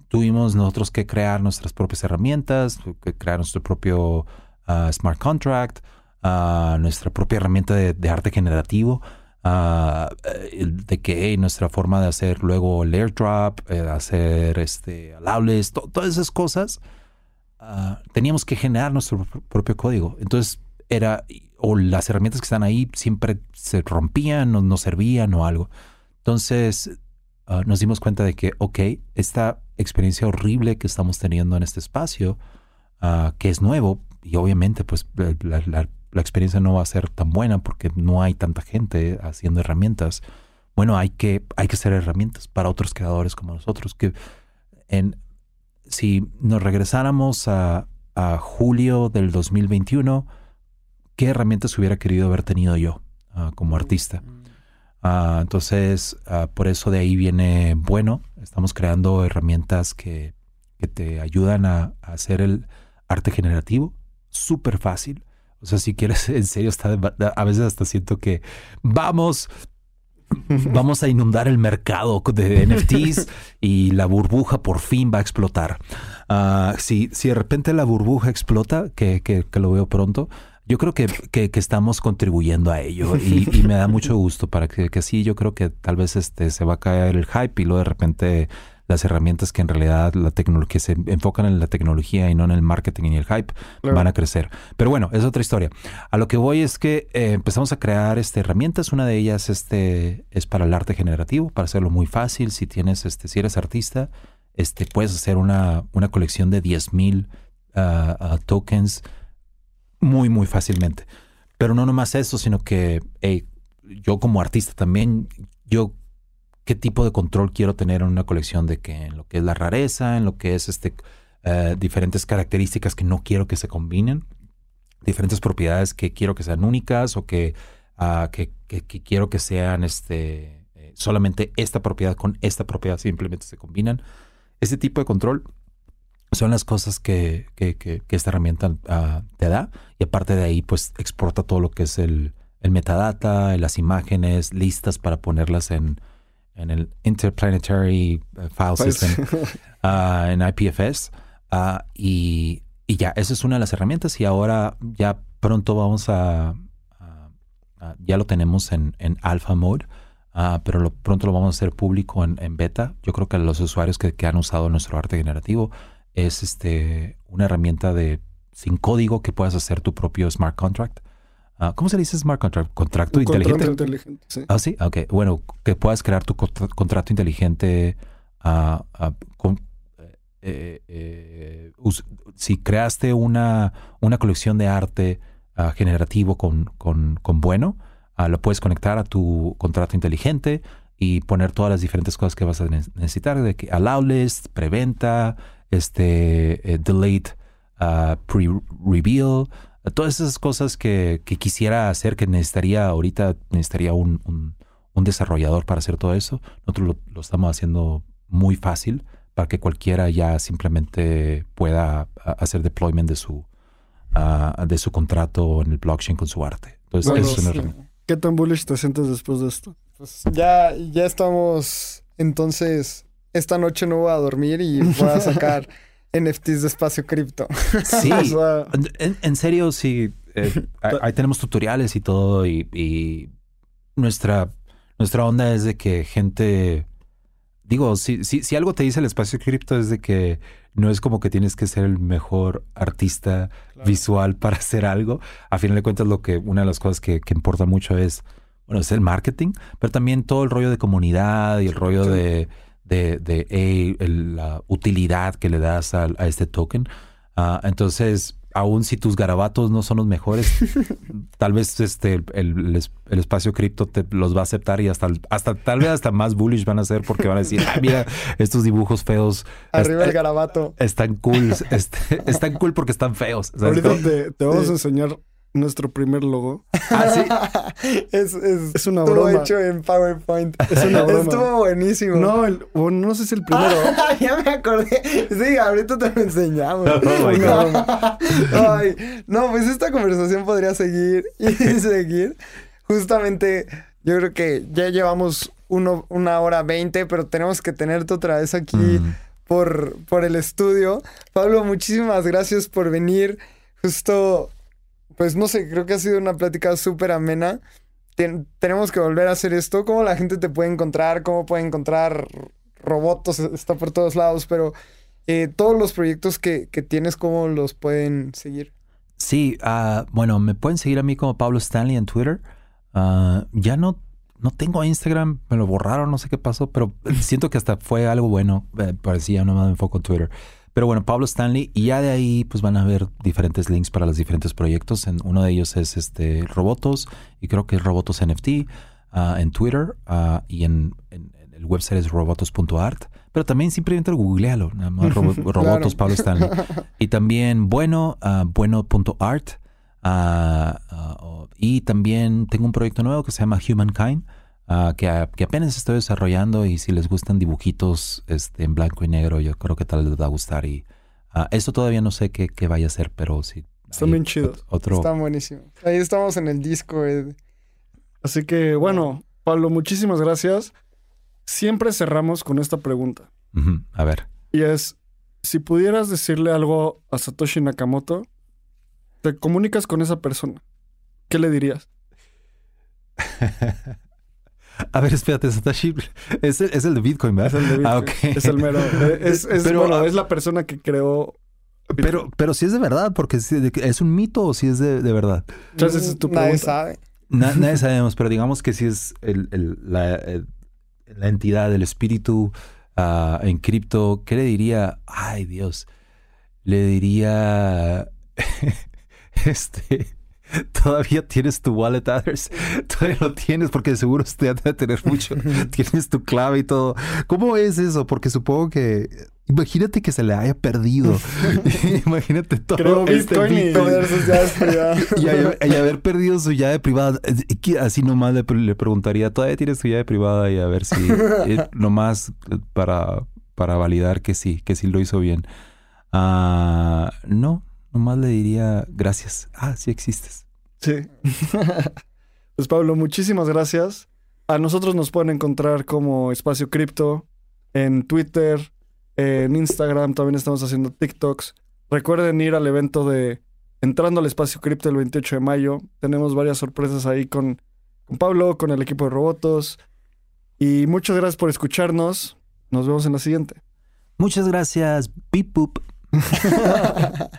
tuvimos nosotros que crear nuestras propias herramientas, que crear nuestro propio ah, smart contract, uh, nuestra propia herramienta de arte generativo eh, de que nuestra forma de hacer luego el airdrop, eh, hacer este, alables, todas esas cosas ah, teníamos que generar nuestro pr- propio código. Entonces era, o las herramientas que están ahí siempre se rompían o no servían o algo. Entonces ah, nos dimos cuenta de que, ok, esta experiencia horrible que estamos teniendo en este espacio, que es nuevo, y obviamente pues la- la experiencia no va a ser tan buena porque no hay tanta gente haciendo herramientas. Bueno, hay que, hay que hacer herramientas para otros creadores como nosotros. Que en, si nos regresáramos a, a julio del 2021, ¿qué herramientas hubiera querido haber tenido yo ah, como artista? Ah, entonces, ah, por eso de ahí viene bueno. Estamos creando herramientas que, que te ayudan a, a hacer el arte generativo súper fácil. O sea, si quieres, (laughs) en serio, está, de- a veces hasta siento que vamos, vamos a inundar el mercado de (laughs) NFTs y la burbuja por fin va a explotar. Ah, si, si de repente la burbuja explota, que, que- que lo veo pronto, yo creo que, que- que estamos contribuyendo a ello y, y me da mucho gusto para que, que sí, yo creo que tal vez este, se va a caer el hype y luego de repente las herramientas que en realidad la tecnología que se enfocan en la tecnología y no en el marketing y el hype Claro. van a crecer. Pero bueno, es otra historia. A lo que voy es que eh, empezamos a crear este, herramientas. Una de ellas este, es para el arte generativo, para hacerlo muy fácil. Si tienes, este, si eres artista, este, puedes hacer una, una colección de 10.000 ah, ah, tokens muy, muy fácilmente. Pero no nomás eso, sino que hey, yo como artista también, yo qué tipo de control quiero tener en una colección de que en lo que es la rareza, en lo que es este eh, diferentes características que no quiero que se combinen, diferentes propiedades que quiero que sean únicas o que, ah, que, quiero que sean este eh, solamente esta propiedad con esta propiedad simplemente se combinan. Este tipo de control son las cosas que, que- que- que esta herramienta ah, te da y aparte de ahí pues exporta todo lo que es el, el metadata, las imágenes listas para ponerlas en, en el Interplanetary eh, File System (laughs) ah, en IPFS. ah, y, y ya, esa es una de las herramientas y ahora ya pronto vamos a... a- a- ya lo tenemos en, en alpha mode, ah, pero lo- pronto lo vamos a hacer público en, en beta. Yo creo que los usuarios que, que han usado nuestro arte generativo es este, una herramienta de sin código que puedas hacer tu propio smart contract. Ah, ¿Cómo se le dice smart contract? Contrato Un inteligente. contrato inteligente, sí. Ah, sí, ok. Bueno, que puedas crear tu contra- contrato inteligente. ah, ah, con- eh, eh, si creaste una, una colección de arte generativo con, con, con bueno, lo puedes conectar a tu contrato inteligente y poner todas las diferentes cosas que vas a ne- necesitar, de que allow list, preventa, este, eh, delete, ah, todas esas cosas que, que quisiera hacer, que necesitaría ahorita, necesitaría un, un- un desarrollador para hacer todo eso. Nosotros lo, lo estamos haciendo muy fácil para que cualquiera ya simplemente pueda a- hacer deployment de su, ah, de su contrato en el blockchain con su arte. Entonces, Bueno, eso es una sí. herramienta. ¿Qué tan bullish te sientes después de esto? Pues ya, ya estamos. Entonces, esta noche no voy a dormir y voy a sacar (laughs) NFTs de espacio cripto. (laughs) Sí, (laughs) O sea, en, en serio, sí. eh, (laughs) ahí tenemos tutoriales y todo y, y nuestra, nuestra onda es de que gente... Digo, si, si, si algo te dice el espacio cripto es de que no es como que tienes que ser el mejor artista visual para hacer algo. A final de cuentas, lo que una de las cosas que, que importa mucho es, bueno, es el marketing, pero también todo el rollo de comunidad y el rollo Sí. de, de, de, hey, el- la utilidad que le das a, este token. Ah, entonces, aun si tus garabatos no son los mejores, (laughs) tal vez este el, el es- el espacio cripto te los va a aceptar y hasta, hasta tal vez hasta más bullish van a ser porque van a decir, ah, mira, estos dibujos feos Arriba el est- garabato. están cool, este, (laughs) están cool porque están feos. ¿sabes ahorita te, te vamos Sí. a enseñar nuestro primer logo. (laughs) Ah, sí. (laughs) es, es, Es una estuvo broma. hecho en PowerPoint. Es una broma. Estuvo buenísimo. No, el- no sé si el primero. Ah, (laughs) ya me acordé. Sí, ahorita te lo enseñamos. Oh my no, God. Ay, no, pues esta conversación podría seguir y seguir. Justamente, yo creo que ya llevamos uno, una hora veinte, pero tenemos que tenerte otra vez aquí Mm. por, por el estudio. Pablo, muchísimas gracias por venir. Justo, pues no sé, creo que ha sido una plática súper amena. Ten- tenemos que volver a hacer esto. ¿Cómo la gente te puede encontrar? ¿Cómo puede encontrar robots? Está por todos lados, pero Eh, todos los proyectos que, que tienes, ¿cómo los pueden seguir? Sí, ah, bueno, me pueden seguir a mí como Pablo Stanley en Twitter. Ah, ya no, no tengo Instagram, me lo borraron, no sé qué pasó, pero siento que hasta fue algo bueno. eh, parecía, no me enfoco en Twitter. Pero bueno, Pablo Stanley, y ya de ahí pues van a ver diferentes links para los diferentes proyectos. En, uno de ellos es este Robotos, y creo que es Robotos NFT ah, en Twitter, ah, y en, en- en el website es robotos.art. Pero también simplemente googlealo, más robo- (laughs) Robotos Pablo Stanley. (laughs) Y también bueno, bueno.art. ah, oh, y también tengo un proyecto nuevo que se llama Humankind, ah, que, a- que apenas estoy desarrollando y si les gustan dibujitos este, en blanco y negro, yo creo que tal les va a gustar. Y ah, esto todavía no sé qué, qué vaya a ser, pero sí. Están bien chidos. ot- Otro, Están buenísimos. Ahí estamos en el disco. Así que, bueno, Pablo, muchísimas gracias. Siempre cerramos con esta pregunta. A ver. Y es, si pudieras decirle algo a Satoshi Nakamoto, te comunicas con esa persona. ¿Qué le dirías? (laughs) A ver, espérate, Satoshi. Es el, es el de Bitcoin, ¿verdad? Es el de Ah, Bitcoin. ok. Es el mero. Es, es- Pero, bueno, ah, es la persona que creó. Pero, pero si es de verdad, porque es un mito o si es de, de verdad. Entonces, esa es tu Nadie pregunta. sabe. Na- nadie sabemos, pero digamos que si es el- el- la, el- la entidad del espíritu ah, en cripto, ¿qué le diría? Ay, Dios. Le diría. (laughs) este. (laughs) Todavía tienes tu wallet address. (laughs) Todavía lo tienes porque seguro usted debe tener mucho. (laughs) tienes tu clave y todo. ¿Cómo es eso? Porque supongo que. Imagínate que se le haya perdido. imagínate todo. Creó este Bitcoin y- Bitcoin. Y haber, y haber perdido su llave privada. eh, Así nomás le, le preguntaría, ¿todavía tienes tu llave privada? Y a ver si, eh, nomás eh, para, para validar que sí, que sí lo hizo bien. Ah, no, nomás le diría gracias. Ah, sí existes. Sí. (laughs) pues Pablo, muchísimas gracias. A nosotros nos pueden encontrar como Espacio Cripto en Twitter, en Instagram, también estamos haciendo TikToks. Recuerden ir al evento de Entrando al Espacio Cripto el 28 de mayo. Tenemos varias sorpresas ahí con, con Pablo, con el equipo de Robotos. Y muchas gracias por escucharnos. Nos vemos en la siguiente. Muchas gracias. Beep boop. (laughs)